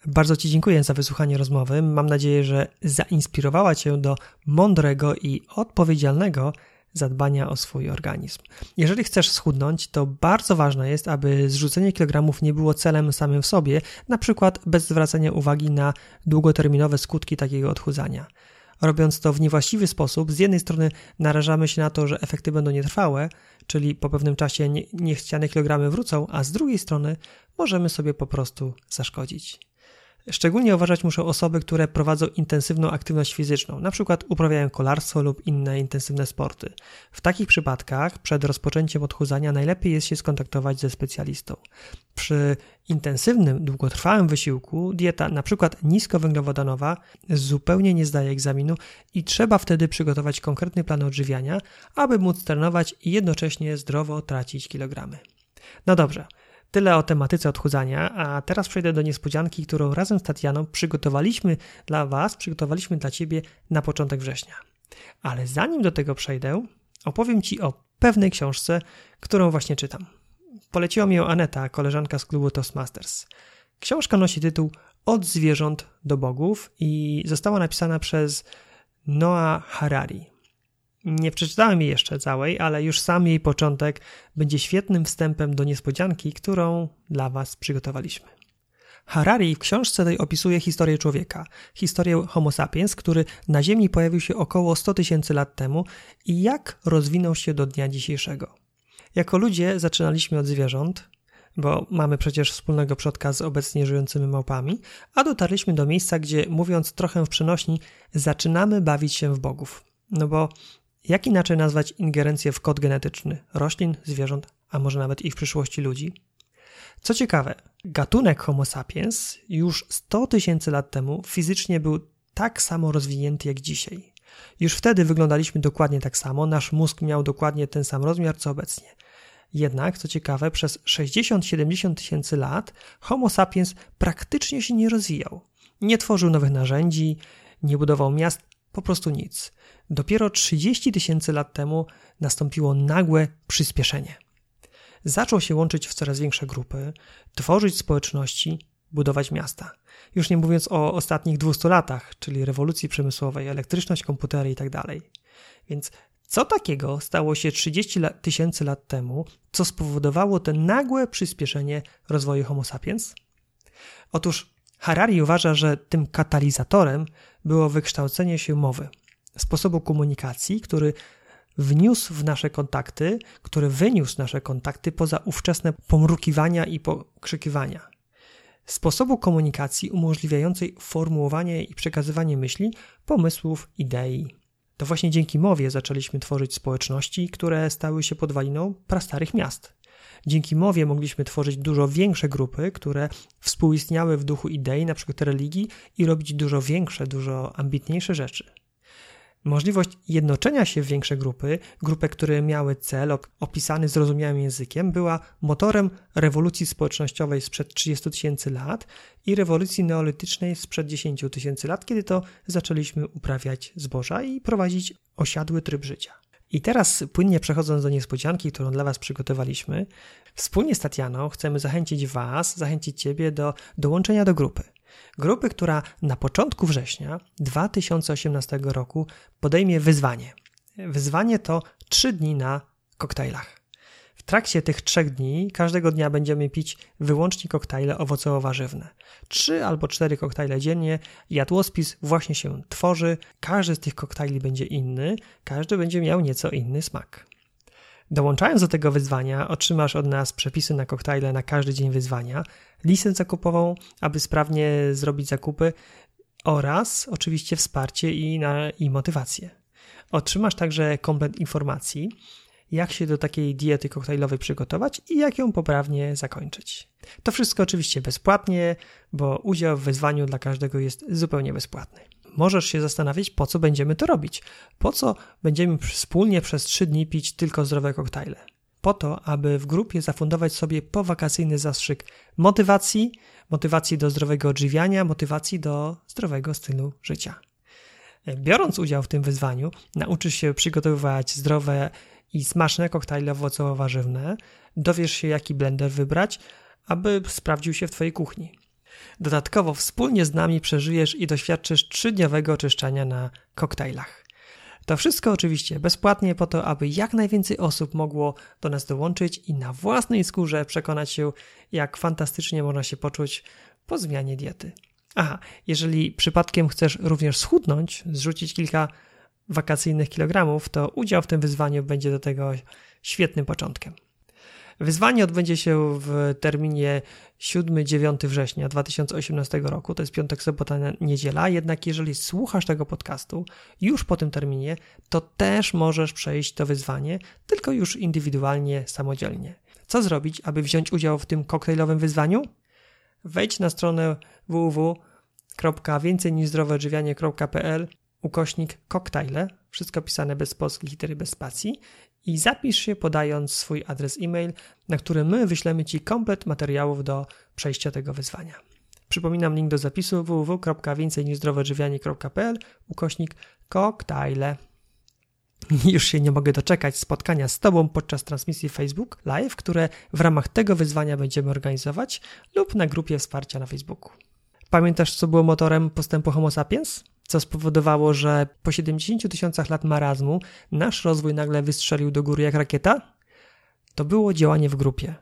Bardzo Ci dziękuję za wysłuchanie rozmowy. Mam nadzieję, że zainspirowała Cię do mądrego i odpowiedzialnego zadbania o swój organizm. Jeżeli chcesz schudnąć, to bardzo ważne jest, aby zrzucenie kilogramów nie było celem samym w sobie, na przykład bez zwracania uwagi na długoterminowe skutki takiego odchudzania. Robiąc to w niewłaściwy sposób, z jednej strony narażamy się na to, że efekty będą nietrwałe, czyli po pewnym czasie niechciane kilogramy wrócą, a z drugiej strony możemy sobie po prostu zaszkodzić. Szczególnie uważać muszą osoby, które prowadzą intensywną aktywność fizyczną, np. uprawiają kolarstwo lub inne intensywne sporty. W takich przypadkach przed rozpoczęciem odchudzania najlepiej jest się skontaktować ze specjalistą. Przy intensywnym, długotrwałym wysiłku dieta np. niskowęglowodanowa zupełnie nie zdaje egzaminu i trzeba wtedy przygotować konkretny plan odżywiania, aby móc trenować i jednocześnie zdrowo tracić kilogramy. No dobrze, Tyle o tematyce odchudzania, a teraz przejdę do niespodzianki, którą razem z Tatianą przygotowaliśmy dla Was, przygotowaliśmy dla Ciebie na początek września. Ale zanim do tego przejdę, opowiem Ci o pewnej książce, którą właśnie czytam. Poleciła mi ją Aneta, koleżanka z klubu Toastmasters. Książka nosi tytuł Od zwierząt do bogów i została napisana przez Noah Harari. Nie przeczytałem jej jeszcze całej, ale już sam jej początek będzie świetnym wstępem do niespodzianki, którą dla Was przygotowaliśmy. Harari w książce tej opisuje historię człowieka, historię Homo sapiens, który na Ziemi pojawił się około 100 tysięcy lat temu i jak rozwinął się do dnia dzisiejszego. Jako ludzie zaczynaliśmy od zwierząt, bo mamy przecież wspólnego przodka z obecnie żyjącymi małpami, a dotarliśmy do miejsca, gdzie, mówiąc trochę w przenośni, zaczynamy bawić się w bogów. No bo jak inaczej nazwać ingerencję w kod genetyczny roślin, zwierząt, a może nawet i w przyszłości ludzi? Co ciekawe, gatunek Homo sapiens już 100 tysięcy lat temu fizycznie był tak samo rozwinięty jak dzisiaj. Już wtedy wyglądaliśmy dokładnie tak samo, nasz mózg miał dokładnie ten sam rozmiar co obecnie. Jednak, co ciekawe, przez 60-70 tysięcy lat Homo sapiens praktycznie się nie rozwijał. Nie tworzył nowych narzędzi, nie budował miast, po prostu nic. Dopiero 30 tysięcy lat temu nastąpiło nagłe przyspieszenie. Zaczął się łączyć w coraz większe grupy, tworzyć społeczności, budować miasta. Już nie mówiąc o ostatnich 200 latach, czyli rewolucji przemysłowej, elektryczność, komputery itd. Tak Więc co takiego stało się 30 tysięcy lat temu, co spowodowało to nagłe przyspieszenie rozwoju Homo sapiens? Otóż Harari uważa, że tym katalizatorem było wykształcenie się mowy – sposobu komunikacji, który wniósł w nasze kontakty, który wyniósł nasze kontakty poza ówczesne pomrukiwania i pokrzykiwania. Sposobu komunikacji umożliwiającej formułowanie i przekazywanie myśli, pomysłów, idei. To właśnie dzięki mowie zaczęliśmy tworzyć społeczności, które stały się podwaliną prastarych miast. Dzięki mowie mogliśmy tworzyć dużo większe grupy, które współistniały w duchu idei, przykład religii, i robić dużo większe, dużo ambitniejsze rzeczy. Możliwość jednoczenia się w większe grupy, grupy, które miały cel opisany zrozumiałym językiem, była motorem rewolucji społecznościowej sprzed 30 tysięcy lat i rewolucji neolitycznej sprzed 10 tysięcy lat, kiedy to zaczęliśmy uprawiać zboża i prowadzić osiadły tryb życia. I teraz, płynnie przechodząc do niespodzianki, którą dla Was przygotowaliśmy, wspólnie z Tatianą chcemy zachęcić Was, zachęcić Ciebie do dołączenia do grupy. Grupy, która na początku września 2018 roku podejmie wyzwanie. Wyzwanie to 3 dni na koktajlach. W trakcie tych trzech dni każdego dnia będziemy pić wyłącznie koktajle owocowo-warzywne. Trzy albo cztery koktajle dziennie, jadłospis właśnie się tworzy, każdy z tych koktajli będzie inny, każdy będzie miał nieco inny smak. Dołączając do tego wyzwania, otrzymasz od nas przepisy na koktajle na każdy dzień wyzwania, listę zakupową, aby sprawnie zrobić zakupy, oraz oczywiście wsparcie i, na, i motywację. Otrzymasz także komplet informacji, jak się do takiej diety koktajlowej przygotować i jak ją poprawnie zakończyć. To wszystko oczywiście bezpłatnie, bo udział w wyzwaniu dla każdego jest zupełnie bezpłatny. Możesz się zastanawiać, po co będziemy to robić. Po co będziemy wspólnie przez 3 dni pić tylko zdrowe koktajle. Po to, aby w grupie zafundować sobie powakacyjny zastrzyk motywacji, motywacji do zdrowego odżywiania, motywacji do zdrowego stylu życia. Biorąc udział w tym wyzwaniu, nauczysz się przygotowywać zdrowe i smaczne koktajle owocowo-warzywne, dowiesz się, jaki blender wybrać, aby sprawdził się w Twojej kuchni. Dodatkowo wspólnie z nami przeżyjesz i doświadczysz trzydniowego oczyszczania na koktajlach. To wszystko oczywiście bezpłatnie po to, aby jak najwięcej osób mogło do nas dołączyć i na własnej skórze przekonać się, jak fantastycznie można się poczuć po zmianie diety. Aha, jeżeli przypadkiem chcesz również schudnąć, zrzucić kilka wakacyjnych kilogramów, to udział w tym wyzwaniu będzie do tego świetnym początkiem. Wyzwanie odbędzie się w terminie 7-9 września 2018 roku, to jest piątek, sobota, niedziela. Jednak jeżeli słuchasz tego podcastu już po tym terminie, to też możesz przejść to wyzwanie, tylko już indywidualnie, samodzielnie. Co zrobić, aby wziąć udział w tym koktajlowym wyzwaniu? Wejdź na stronę www.więcej ukośnik koktajle, wszystko pisane bez polskich litery, bez spacji i zapisz się podając swój adres e-mail, na który my wyślemy Ci komplet materiałów do przejścia tego wyzwania. Przypominam link do zapisu www.więcejniżzdrowoodżywianie.pl ukośnik koktajle. Już się nie mogę doczekać spotkania z Tobą podczas transmisji Facebook Live, które w ramach tego wyzwania będziemy organizować lub na grupie wsparcia na Facebooku. Pamiętasz, co było motorem postępu Homo sapiens? Co spowodowało, że po 70 tysiącach lat marazmu nasz rozwój nagle wystrzelił do góry jak rakieta? To było działanie w grupie.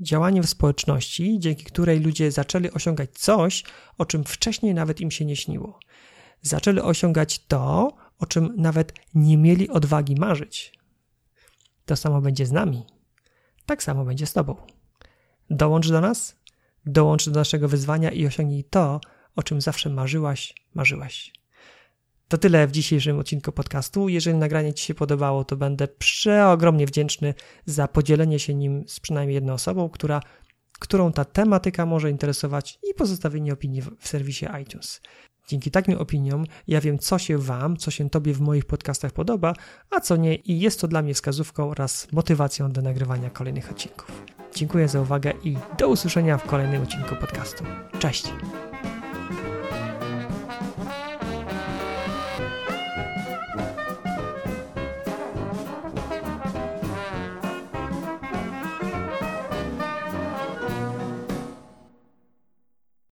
Działanie w społeczności, dzięki której ludzie zaczęli osiągać coś, o czym wcześniej nawet im się nie śniło. Zaczęli osiągać to, o czym nawet nie mieli odwagi marzyć. To samo będzie z nami. Tak samo będzie z Tobą. Dołącz do nas, dołącz do naszego wyzwania i osiągnij to, o czym zawsze marzyłaś, marzyłaś. To tyle w dzisiejszym odcinku podcastu. Jeżeli nagranie Ci się podobało, to będę przeogromnie wdzięczny za podzielenie się nim z przynajmniej jedną osobą, która, którą ta tematyka może interesować i pozostawienie opinii w serwisie iTunes. Dzięki takim opiniom ja wiem, co się Wam, co się Tobie w moich podcastach podoba, a co nie, i jest to dla mnie wskazówką oraz motywacją do nagrywania kolejnych odcinków. Dziękuję za uwagę i do usłyszenia w kolejnym odcinku podcastu. Cześć!